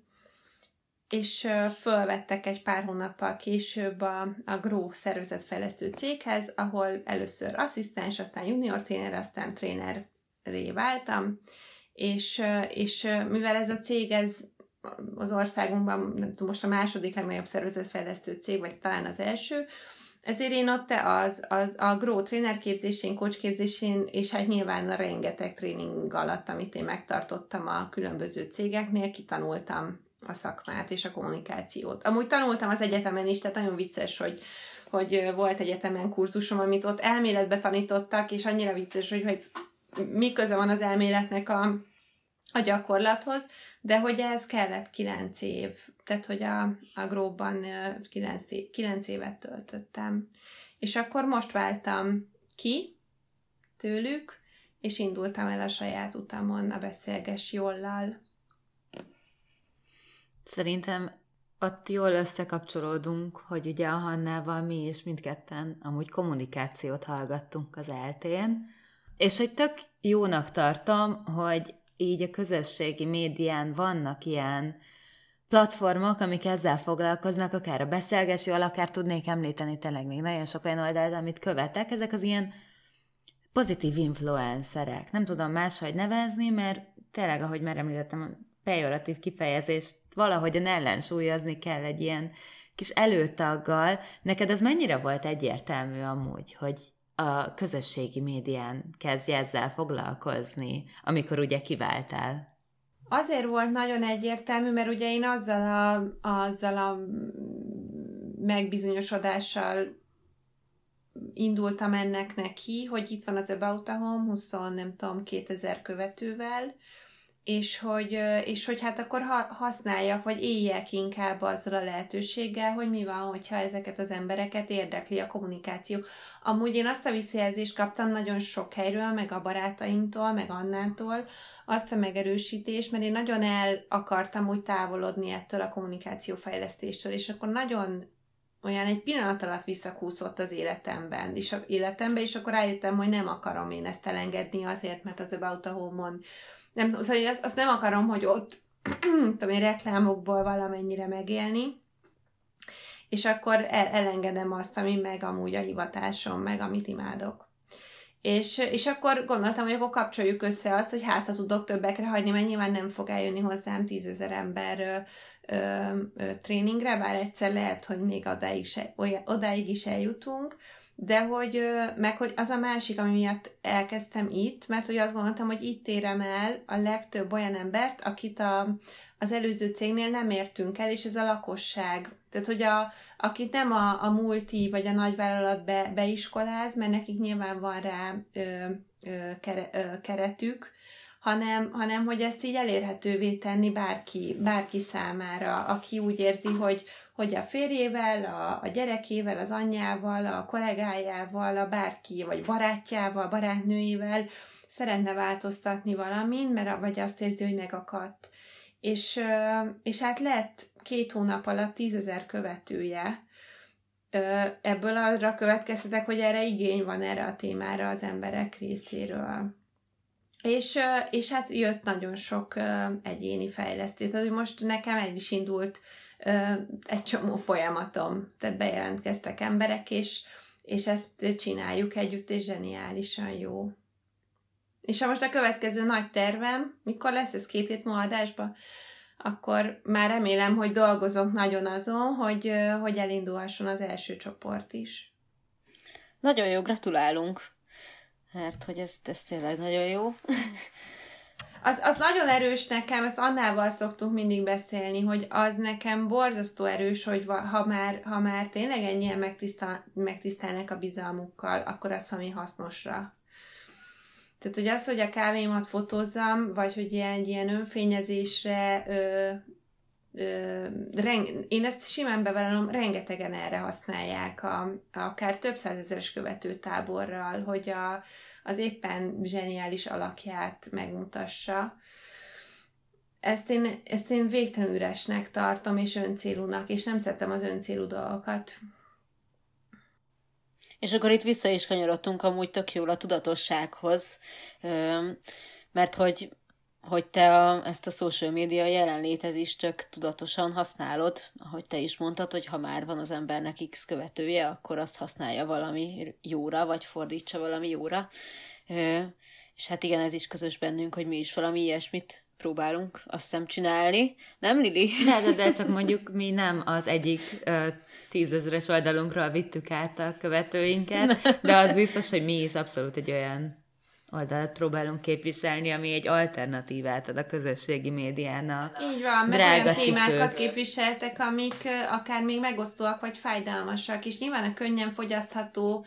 és fölvettek egy pár hónappal később a, a Grow szervezetfejlesztő céghez, ahol először asszisztens, aztán junior tréner, aztán trénerré váltam, és, és mivel ez a cég, ez az országunkban, nem tudom, most a második legnagyobb szervezetfejlesztő cég, vagy talán az első, ezért én ott az, az a Grow tréner képzésén, coach képzésén, és hát nyilván a rengeteg tréning alatt, amit én megtartottam a különböző cégeknél, kitanultam a szakmát és a kommunikációt. Amúgy tanultam az egyetemen is, tehát nagyon vicces, hogy, hogy volt egyetemen kurzusom, amit ott elméletbe tanítottak, és annyira vicces, hogy, hogy mi köze van az elméletnek a, a gyakorlathoz, de hogy ez kellett kilenc év, tehát hogy a, a Gróban kilenc, kilenc évet töltöttem. És akkor most váltam ki tőlük, és indultam el a saját utamon a Beszélges Jollal. Szerintem ott jól összekapcsolódunk, hogy ugye a Hannával mi is mindketten amúgy kommunikációt hallgattunk az eltén, és hogy tök jónak tartom, hogy így a közösségi médián vannak ilyen platformok, amik ezzel foglalkoznak, akár a beszélgesi, akár tudnék említeni tényleg még nagyon sok olyan oldalt, amit követek, ezek az ilyen pozitív influencerek. Nem tudom máshogy nevezni, mert tényleg, ahogy már említettem, pejoratív kifejezést valahogyan ellensúlyozni kell egy ilyen kis előtaggal. Neked az mennyire volt egyértelmű amúgy, hogy a közösségi médián kezdj ezzel foglalkozni, amikor ugye kiváltál? Azért volt nagyon egyértelmű, mert ugye én azzal a, azzal a megbizonyosodással indultam ennek neki, hogy itt van az About a Home, 20, nem tudom, 2000 követővel, és hogy, és hogy hát akkor használjak, vagy éljek inkább azzal a lehetőséggel, hogy mi van, hogyha ezeket az embereket érdekli a kommunikáció. Amúgy én azt a visszajelzést kaptam nagyon sok helyről, meg a barátaimtól, meg Annától, azt a megerősítést, mert én nagyon el akartam úgy távolodni ettől a kommunikációfejlesztéstől, és akkor nagyon olyan egy pillanat alatt visszakúszott az életemben, és a életemben, és akkor rájöttem, hogy nem akarom én ezt elengedni azért, mert az About a Home-on nem szóval azt, azt nem akarom, hogy ott tudom én, reklámokból valamennyire megélni, és akkor el, elengedem azt, ami meg amúgy a hivatásom, meg amit imádok. És, és akkor gondoltam, hogy akkor kapcsoljuk össze azt, hogy hát, ha tudok többekre hagyni, mert nyilván nem fog eljönni hozzám tízezer ember ö, ö, ö, tréningre, bár egyszer lehet, hogy még odáig, se, odáig is eljutunk, de hogy, meg hogy az a másik, ami miatt elkezdtem itt, mert hogy azt gondoltam, hogy itt érem el a legtöbb olyan embert, akit a, az előző cégnél nem értünk el, és ez a lakosság. Tehát, hogy a, akit nem a, a multi vagy a nagyvállalat be, beiskoláz, mert nekik nyilván van rá ö, ö, kere, ö, keretük, hanem, hanem hogy ezt így elérhetővé tenni bárki, bárki számára, aki úgy érzi, hogy, hogy a férjével, a, a gyerekével, az anyjával, a kollégájával, a bárki, vagy barátjával, barátnőjével szeretne változtatni valamin, mert vagy azt érzi, hogy megakadt. És, és hát lett két hónap alatt tízezer követője, ebből arra következtetek, hogy erre igény van erre a témára az emberek részéről. És, és hát jött nagyon sok egyéni fejlesztés. Tehát, hogy most nekem egy is indult egy csomó folyamatom, tehát bejelentkeztek emberek, és, és ezt csináljuk együtt, és zseniálisan jó. És ha most a következő nagy tervem, mikor lesz ez két hét múlva adásba, akkor már remélem, hogy dolgozok nagyon azon, hogy, hogy elindulhasson az első csoport is. Nagyon jó, gratulálunk! Mert hogy ez, ez tényleg nagyon jó. Az, az nagyon erős nekem, ezt Annával szoktunk mindig beszélni, hogy az nekem borzasztó erős, hogy ha már, ha már tényleg ennyien megtisztel, megtisztelnek a bizalmukkal, akkor az valami hasznosra. Tehát, hogy az, hogy a kávémat fotózzam, vagy hogy ilyen, ilyen önfényezésre ö, ö, reng, én ezt simán bevallom, rengetegen erre használják, a, akár több százezeres követőtáborral, hogy a, az éppen zseniális alakját megmutassa. Ezt én, ezt én végtelenül üresnek tartom, és öncélúnak, és nem szeretem az öncélú dolgokat. És akkor itt vissza is kanyarodtunk amúgy tök jól a tudatossághoz, mert hogy hogy te a, ezt a social media jelenlétez is csak tudatosan használod, ahogy te is mondtad, hogy ha már van az embernek X követője, akkor azt használja valami jóra, vagy fordítsa valami jóra. és hát igen, ez is közös bennünk, hogy mi is valami ilyesmit próbálunk azt hiszem csinálni. Nem, Lili? De, de, de csak mondjuk mi nem az egyik uh, tízezeres oldalunkról vittük át a követőinket, de az biztos, hogy mi is abszolút egy olyan oldalt próbálunk képviselni, ami egy alternatívát ad a közösségi médiának. Így van, meg olyan témákat képviseltek, amik akár még megosztóak vagy fájdalmasak, és nyilván a könnyen fogyasztható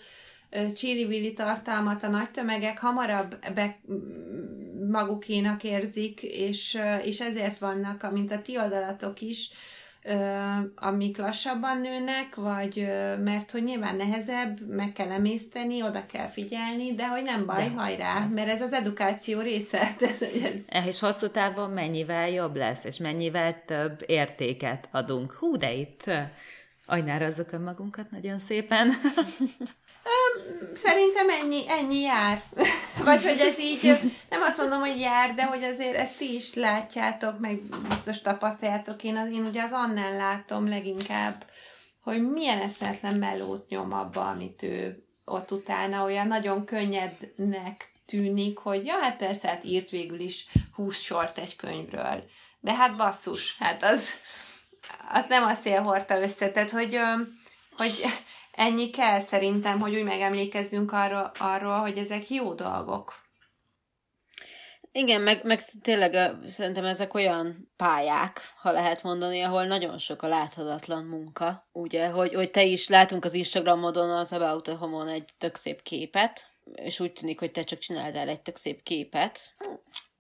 csili tartalmat a nagy tömegek hamarabb be magukénak érzik, és, és ezért vannak, mint a ti oldalatok is, amik lassabban nőnek, vagy mert hogy nyilván nehezebb, meg kell emészteni, oda kell figyelni, de hogy nem baj, de. hajrá, mert ez az edukáció része. ez... És hosszú távon mennyivel jobb lesz, és mennyivel több értéket adunk. Hú, de itt ajnárazzuk önmagunkat nagyon szépen. Szerintem ennyi, ennyi jár. Vagy hogy ez így, nem azt mondom, hogy jár, de hogy azért ezt ti is látjátok, meg biztos tapasztaljátok. Én, az, én ugye az Annál látom leginkább, hogy milyen eszmetlen melót nyom abba, amit ő ott utána olyan nagyon könnyednek tűnik, hogy ja, hát persze, hát írt végül is húsz sort egy könyvről. De hát basszus, hát az, az nem a szél hordta össze, tehát hogy, hogy ennyi kell szerintem, hogy úgy megemlékezzünk arról, arról hogy ezek jó dolgok. Igen, meg, meg tényleg szerintem ezek olyan pályák, ha lehet mondani, ahol nagyon sok a láthatatlan munka, ugye, hogy, hogy te is látunk az Instagramodon az About a Homon egy tök szép képet, és úgy tűnik, hogy te csak csináltál egy tök szép képet,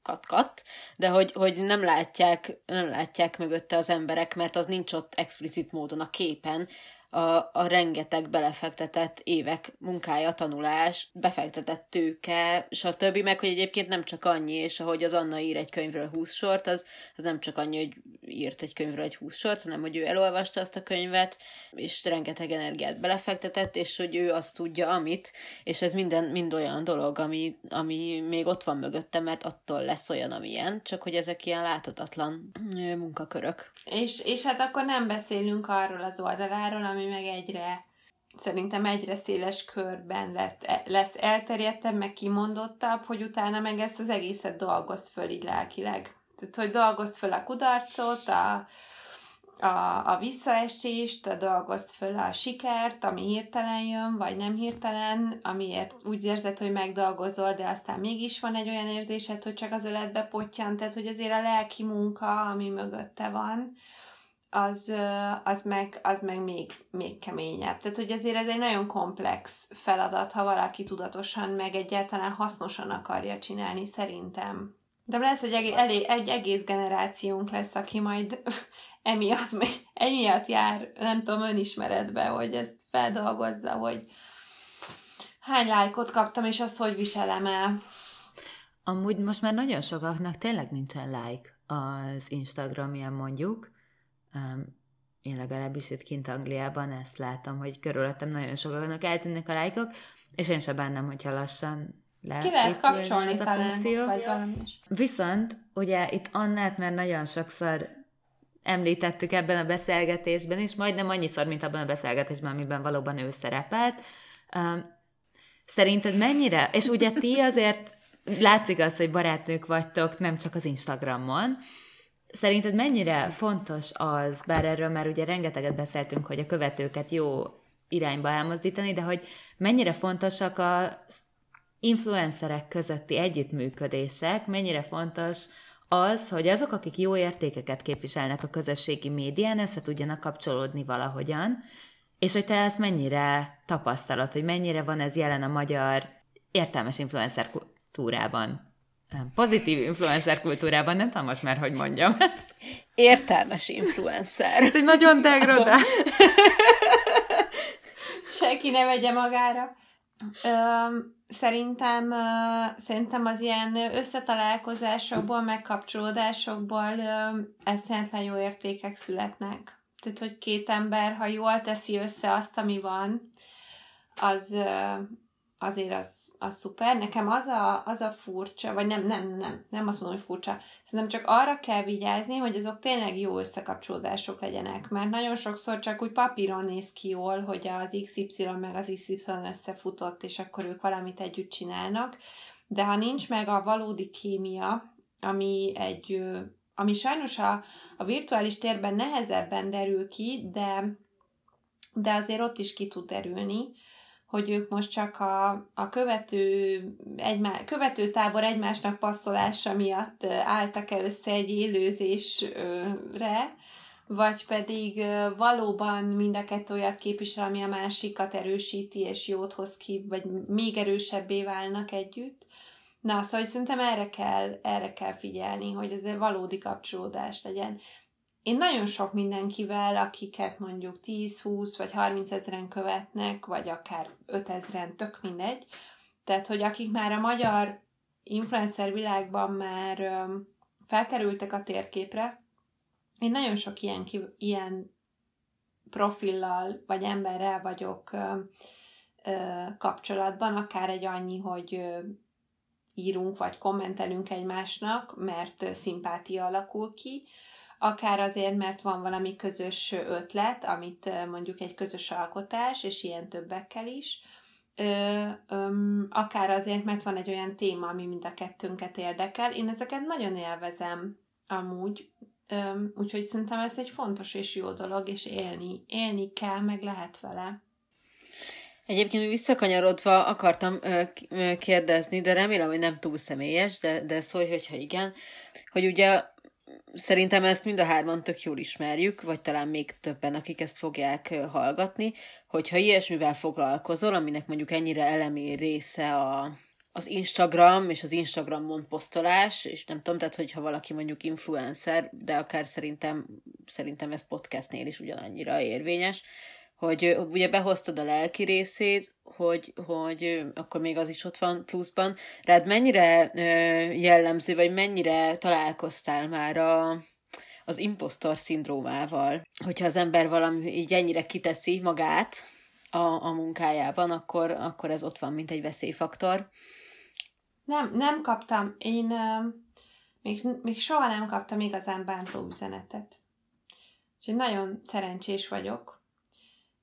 kat-kat, de hogy, hogy nem látják, nem látják mögötte az emberek, mert az nincs ott explicit módon a képen, a, a rengeteg belefektetett évek munkája, tanulás, befektetett tőke, stb. Meg, hogy egyébként nem csak annyi, és ahogy az Anna ír egy könyvről 20 sort, az, az nem csak annyi, hogy írt egy könyvről egy 20 sort, hanem hogy ő elolvasta azt a könyvet, és rengeteg energiát belefektetett, és hogy ő azt tudja, amit, és ez minden mind olyan dolog, ami, ami még ott van mögötte, mert attól lesz olyan, amilyen, csak hogy ezek ilyen láthatatlan munkakörök. És, és hát akkor nem beszélünk arról az oldaláról, ami ami meg egyre szerintem egyre széles körben lett, lesz elterjedtebb, meg kimondottabb, hogy utána meg ezt az egészet dolgozt föl így lelkileg. Tehát, hogy dolgozt föl a kudarcot, a, a, a visszaesést, a dolgozt föl a sikert, ami hirtelen jön, vagy nem hirtelen, amiért úgy érzed, hogy megdolgozol, de aztán mégis van egy olyan érzésed, hogy csak az öletbe potyan, tehát hogy azért a lelki munka, ami mögötte van, az, az, meg, az meg még, még keményebb. Tehát, hogy ezért ez egy nagyon komplex feladat, ha valaki tudatosan, meg egyáltalán hasznosan akarja csinálni, szerintem. De lesz, hogy egy, egy egész generációnk lesz, aki majd emiatt, emiatt jár, nem tudom, önismeretbe, hogy ezt feldolgozza, hogy hány lájkot kaptam, és azt hogy viselem el. Amúgy most már nagyon sokaknak tényleg nincsen like az Instagramján mondjuk, Um, én legalábbis itt kint Angliában ezt látom, hogy körülöttem nagyon sokaknak eltűnnek a lájkok, és én sem bennem, hogyha lassan le Ki lehet kapcsolni ez a talán, funkció. vagy valami is. Viszont ugye itt Annát már nagyon sokszor említettük ebben a beszélgetésben is, majdnem annyiszor, mint abban a beszélgetésben, amiben valóban ő szerepelt. Um, szerinted mennyire, és ugye ti azért látszik az, hogy barátnők vagytok, nem csak az Instagramon, Szerinted mennyire fontos az, bár erről már ugye rengeteget beszéltünk, hogy a követőket jó irányba elmozdítani, de hogy mennyire fontosak az influencerek közötti együttműködések, mennyire fontos az, hogy azok, akik jó értékeket képviselnek a közösségi médián, össze tudjanak kapcsolódni valahogyan, és hogy te ezt mennyire tapasztalod, hogy mennyire van ez jelen a magyar értelmes influencer kultúrában? Pozitív influencer kultúrában, nem tudom most már, hogy mondjam ezt. Értelmes influencer. Ez egy nagyon degradál. Senki ne vegye magára. Ö, szerintem, ö, szerintem az ilyen összetalálkozásokból, megkapcsolódásokból eszentlen jó értékek születnek. Tehát, hogy két ember, ha jól teszi össze azt, ami van, az ö, azért az az szuper. Nekem az a, az a furcsa, vagy nem, nem, nem, nem azt mondom, hogy furcsa. Szerintem csak arra kell vigyázni, hogy azok tényleg jó összekapcsolódások legyenek, mert nagyon sokszor csak úgy papíron néz ki jól, hogy az XY meg az XY összefutott, és akkor ők valamit együtt csinálnak, de ha nincs meg a valódi kémia, ami egy ami sajnos a, a virtuális térben nehezebben derül ki, de, de azért ott is ki tud derülni, hogy ők most csak a, a követő, egymá, követő tábor egymásnak passzolása miatt álltak-e össze egy élőzésre, vagy pedig valóban mind a kettő olyat képvisel, ami a másikat erősíti és jót hoz ki, vagy még erősebbé válnak együtt. Na, szóval szerintem erre kell, erre kell figyelni, hogy ez egy valódi kapcsolódás legyen. Én nagyon sok mindenkivel, akiket mondjuk 10-20 vagy 30 ezeren követnek, vagy akár 5 ezeren, tök mindegy, tehát, hogy akik már a magyar influencer világban már felkerültek a térképre, én nagyon sok ilyen, ilyen profillal vagy emberrel vagyok ö, ö, kapcsolatban, akár egy annyi, hogy ö, írunk vagy kommentelünk egymásnak, mert szimpátia alakul ki, akár azért, mert van valami közös ötlet, amit mondjuk egy közös alkotás, és ilyen többekkel is, ö, ö, akár azért, mert van egy olyan téma, ami mind a kettőnket érdekel. Én ezeket nagyon élvezem amúgy, ö, úgyhogy szerintem ez egy fontos és jó dolog, és élni, élni kell, meg lehet vele. Egyébként visszakanyarodva akartam kérdezni, de remélem, hogy nem túl személyes, de, de szólj, hogyha igen, hogy ugye szerintem ezt mind a hárman tök jól ismerjük, vagy talán még többen, akik ezt fogják hallgatni, hogyha ilyesmivel foglalkozol, aminek mondjuk ennyire elemi része a, az Instagram és az Instagramon posztolás, és nem tudom, tehát hogyha valaki mondjuk influencer, de akár szerintem, szerintem ez podcastnél is ugyanannyira érvényes, hogy ugye behoztad a lelki részét, hogy, hogy akkor még az is ott van pluszban. Rád mennyire jellemző, vagy mennyire találkoztál már a, az impostor szindrómával? Hogyha az ember valami így ennyire kiteszi magát a, a munkájában, akkor, akkor ez ott van, mint egy veszélyfaktor. Nem, nem kaptam. Én még, még soha nem kaptam igazán bántó üzenetet. Úgyhogy nagyon szerencsés vagyok,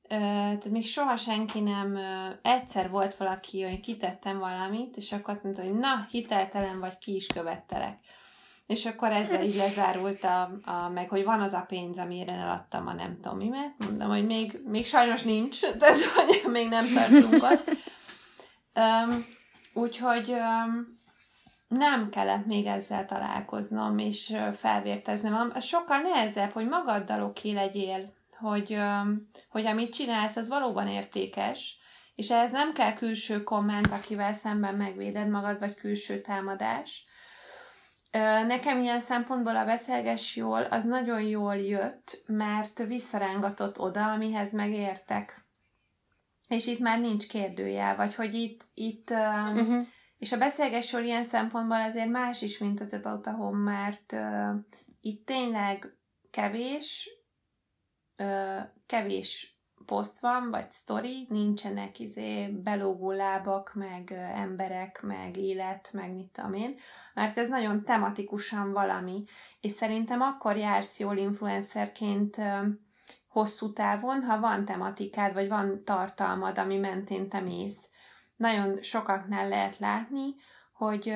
tehát még soha senki nem, egyszer volt valaki, hogy kitettem valamit, és akkor azt mondta, hogy na, hiteltelen vagy, ki is követtelek. És akkor ezzel így lezárult a, a, meg, hogy van az a pénz, amire eladtam a nem tudom mimet. Mondom, hogy még, még sajnos nincs, tehát hogy még nem tartunk ott. Um, úgyhogy um, nem kellett még ezzel találkoznom, és felvérteznem. Sokkal nehezebb, hogy magaddal oké legyél, hogy, hogy amit csinálsz, az valóban értékes, és ehhez nem kell külső komment, akivel szemben megvéded magad, vagy külső támadás. Nekem ilyen szempontból a beszélges jól, az nagyon jól jött, mert visszarángatott oda, amihez megértek. És itt már nincs kérdőjel, vagy hogy itt, itt uh-huh. és a beszélges jól ilyen szempontból azért más is, mint az About a Home, mert uh, itt tényleg kevés, ö, kevés poszt van, vagy sztori, nincsenek izé belógó lábak, meg emberek, meg élet, meg mit tudom én, mert ez nagyon tematikusan valami, és szerintem akkor jársz jól influencerként ö, hosszú távon, ha van tematikád, vagy van tartalmad, ami mentén te mész. Nagyon sokaknál lehet látni, hogy,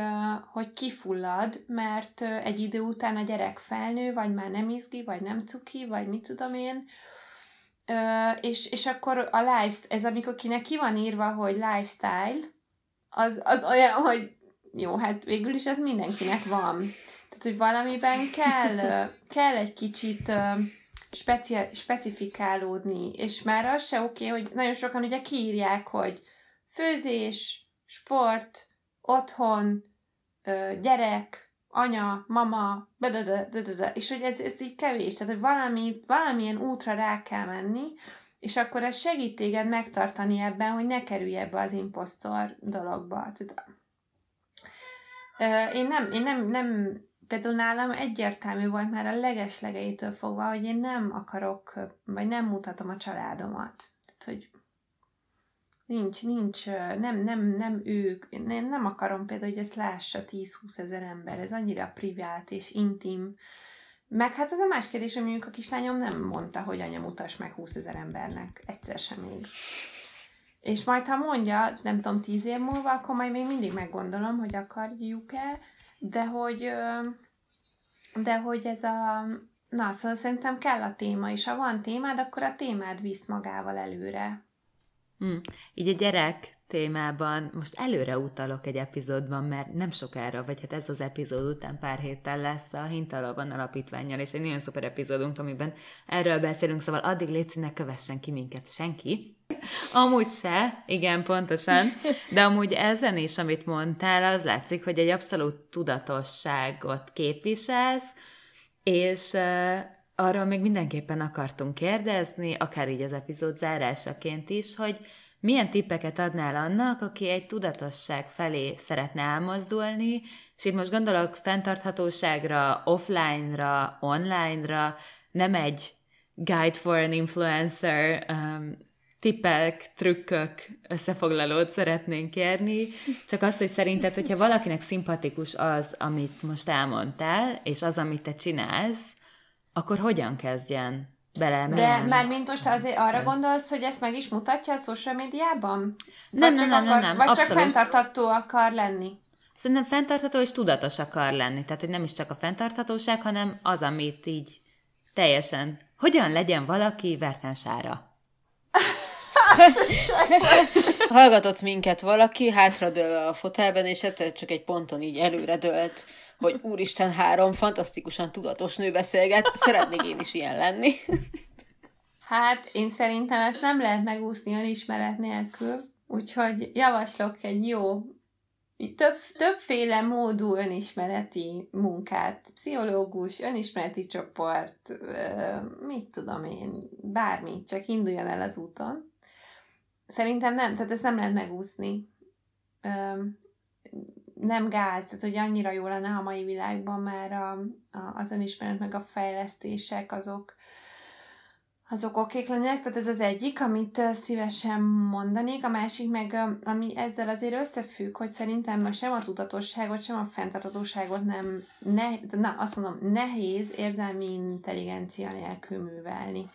hogy kifullad, mert egy idő után a gyerek felnő, vagy már nem izgi, vagy nem cuki, vagy mit tudom én, és, és akkor a life, ez amikor kinek ki van írva, hogy lifestyle, az, az olyan, hogy jó, hát végül is ez mindenkinek van. Tehát, hogy valamiben kell, kell egy kicsit speci- specifikálódni, és már az se oké, okay, hogy nagyon sokan ugye kiírják, hogy főzés, sport, otthon, gyerek, anya, mama, és hogy ez, ez így kevés, tehát hogy valami, valamilyen útra rá kell menni, és akkor ez segít téged megtartani ebben, hogy ne kerülj ebbe az impostor dologba. Tehát, én nem, én nem, nem, például nálam egyértelmű volt már a legeslegeitől fogva, hogy én nem akarok, vagy nem mutatom a családomat. Tehát, hogy Nincs, nincs, nem, nem, nem ők, nem, nem akarom például, hogy ezt lássa 10-20 ezer ember, ez annyira privát és intim. Meg hát ez a más kérdés, hogy mondjuk a kislányom nem mondta, hogy anya mutass meg 20 ezer embernek, egyszer sem még. És majd, ha mondja, nem tudom, tíz év múlva, akkor majd még mindig meggondolom, hogy akarjuk-e, de hogy, de hogy ez a, na, szóval szerintem kell a téma, és ha van témád, akkor a témád visz magával előre. Hmm. Így a gyerek témában most előre utalok egy epizódban, mert nem sokára, vagy hát ez az epizód után pár héttel lesz a Hintalabban alapítványjal, és egy nagyon szuper epizódunk, amiben erről beszélünk, szóval addig légy ne kövessen ki minket senki. Amúgy se, igen, pontosan, de amúgy ezen is, amit mondtál, az látszik, hogy egy abszolút tudatosságot képviselsz, és arról még mindenképpen akartunk kérdezni, akár így az epizód zárásaként is, hogy milyen tippeket adnál annak, aki egy tudatosság felé szeretne elmozdulni, és itt most gondolok fenntarthatóságra, offline-ra, online-ra, nem egy Guide for an Influencer um, tippek, trükkök összefoglalót szeretnénk kérni, csak azt, hogy szerinted, hogyha valakinek szimpatikus az, amit most elmondtál, és az, amit te csinálsz, akkor hogyan kezdjen bele. De már mint most azért arra gondolsz, hogy ezt meg is mutatja a social médiában? Nem, nem, nem, nem, nem, Vagy abszolút. csak fenntartható akar lenni? Szerintem fenntartható és tudatos akar lenni. Tehát, hogy nem is csak a fenntarthatóság, hanem az, amit így teljesen... Hogyan legyen valaki vertensára? Hallgatott minket valaki, hátradőlve a fotelben, és egyszer csak egy ponton így előre dőlt, hogy úristen, három fantasztikusan tudatos nő beszélget, szeretnék én is ilyen lenni. Hát én szerintem ezt nem lehet megúszni önismeret nélkül, úgyhogy javaslok egy jó, több, többféle módú önismereti munkát, pszichológus, önismereti csoport, mit tudom én, bármi, csak induljon el az úton. Szerintem nem, tehát ezt nem lehet megúszni. Nem gáz, tehát hogy annyira jó lenne, a mai világban már a, a, az önismeret meg a fejlesztések azok, azok okék lennének, tehát ez az egyik, amit szívesen mondanék, a másik meg, ami ezzel azért összefügg, hogy szerintem sem a tudatosságot, sem a fenntartatóságot nem, ne, na, azt mondom, nehéz érzelmi intelligencia nélkül művelni.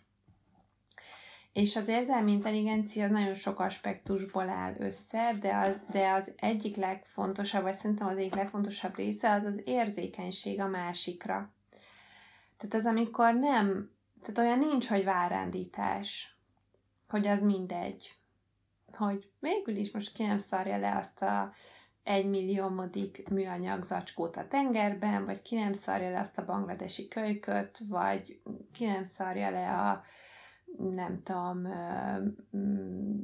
És az érzelmi intelligencia nagyon sok aspektusból áll össze, de az, de az egyik legfontosabb, vagy szerintem az egyik legfontosabb része az az érzékenység a másikra. Tehát az, amikor nem, tehát olyan nincs, hogy várándítás, hogy az mindegy. Hogy végül is most ki nem szarja le azt a egymilliómodik műanyag zacskót a tengerben, vagy ki nem szarja le azt a bangladesi kölyköt, vagy ki nem szarja le a nem tudom, mm,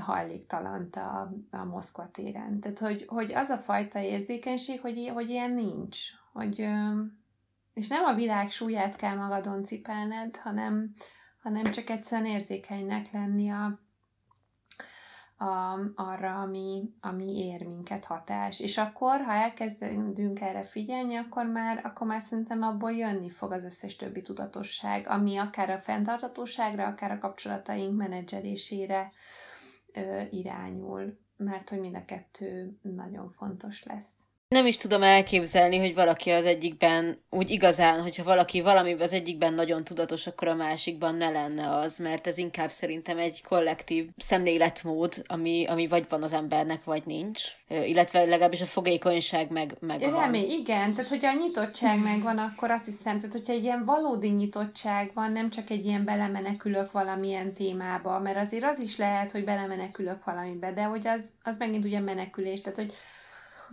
hajléktalant a, a Moszkva téren. Tehát, hogy, hogy az a fajta érzékenység, hogy, hogy ilyen nincs. Hogy, és nem a világ súlyát kell magadon cipelned, hanem, hanem csak egyszerűen érzékenynek lenni a, a, arra, ami, ami ér minket hatás. És akkor, ha elkezdünk erre figyelni, akkor már, akkor már szerintem abból jönni fog az összes többi tudatosság, ami akár a fenntartatóságra, akár a kapcsolataink menedzselésére ö, irányul, mert hogy mind a kettő nagyon fontos lesz. Nem is tudom elképzelni, hogy valaki az egyikben úgy igazán, hogyha valaki valami az egyikben nagyon tudatos, akkor a másikban ne lenne az, mert ez inkább szerintem egy kollektív szemléletmód, ami, ami vagy van az embernek, vagy nincs. Illetve legalábbis a fogékonyság meg, meg Remé, van. igen, tehát hogyha a nyitottság megvan, akkor azt hiszem, tehát hogyha egy ilyen valódi nyitottság van, nem csak egy ilyen belemenekülök valamilyen témába, mert azért az is lehet, hogy belemenekülök valamibe, de hogy az, az megint ugye menekülés, tehát hogy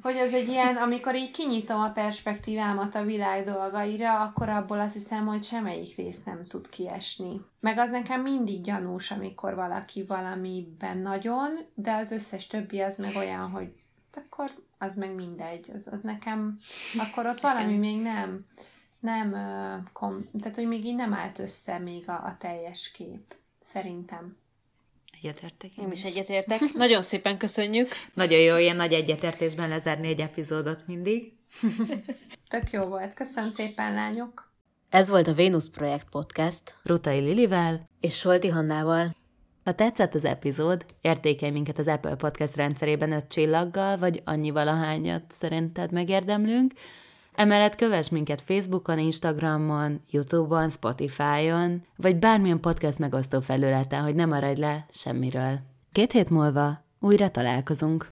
hogy ez egy ilyen, amikor így kinyitom a perspektívámat a világ dolgaira, akkor abból azt hiszem, hogy semmelyik rész nem tud kiesni. Meg az nekem mindig gyanús, amikor valaki valamiben nagyon, de az összes többi az meg olyan, hogy akkor az meg mindegy, az, az nekem, akkor ott valami még nem, nem, kom, tehát hogy még így nem állt össze még a, a teljes kép, szerintem. Egyetértek. Én, én is egyetértek. Nagyon szépen köszönjük. Nagyon jó, ilyen nagy egyetértésben lezárni egy epizódot mindig. Tök jó volt. Köszönöm szépen, lányok. Ez volt a Vénusz Projekt Podcast. Rutai Lilivel és Solti Hannával. Ha tetszett az epizód, értékelj minket az Apple Podcast rendszerében öt csillaggal, vagy annyi valahányat szerinted megérdemlünk, Emellett kövess minket Facebookon, Instagramon, Youtube-on, Spotify-on, vagy bármilyen podcast megosztó felületen, hogy ne maradj le semmiről. Két hét múlva újra találkozunk.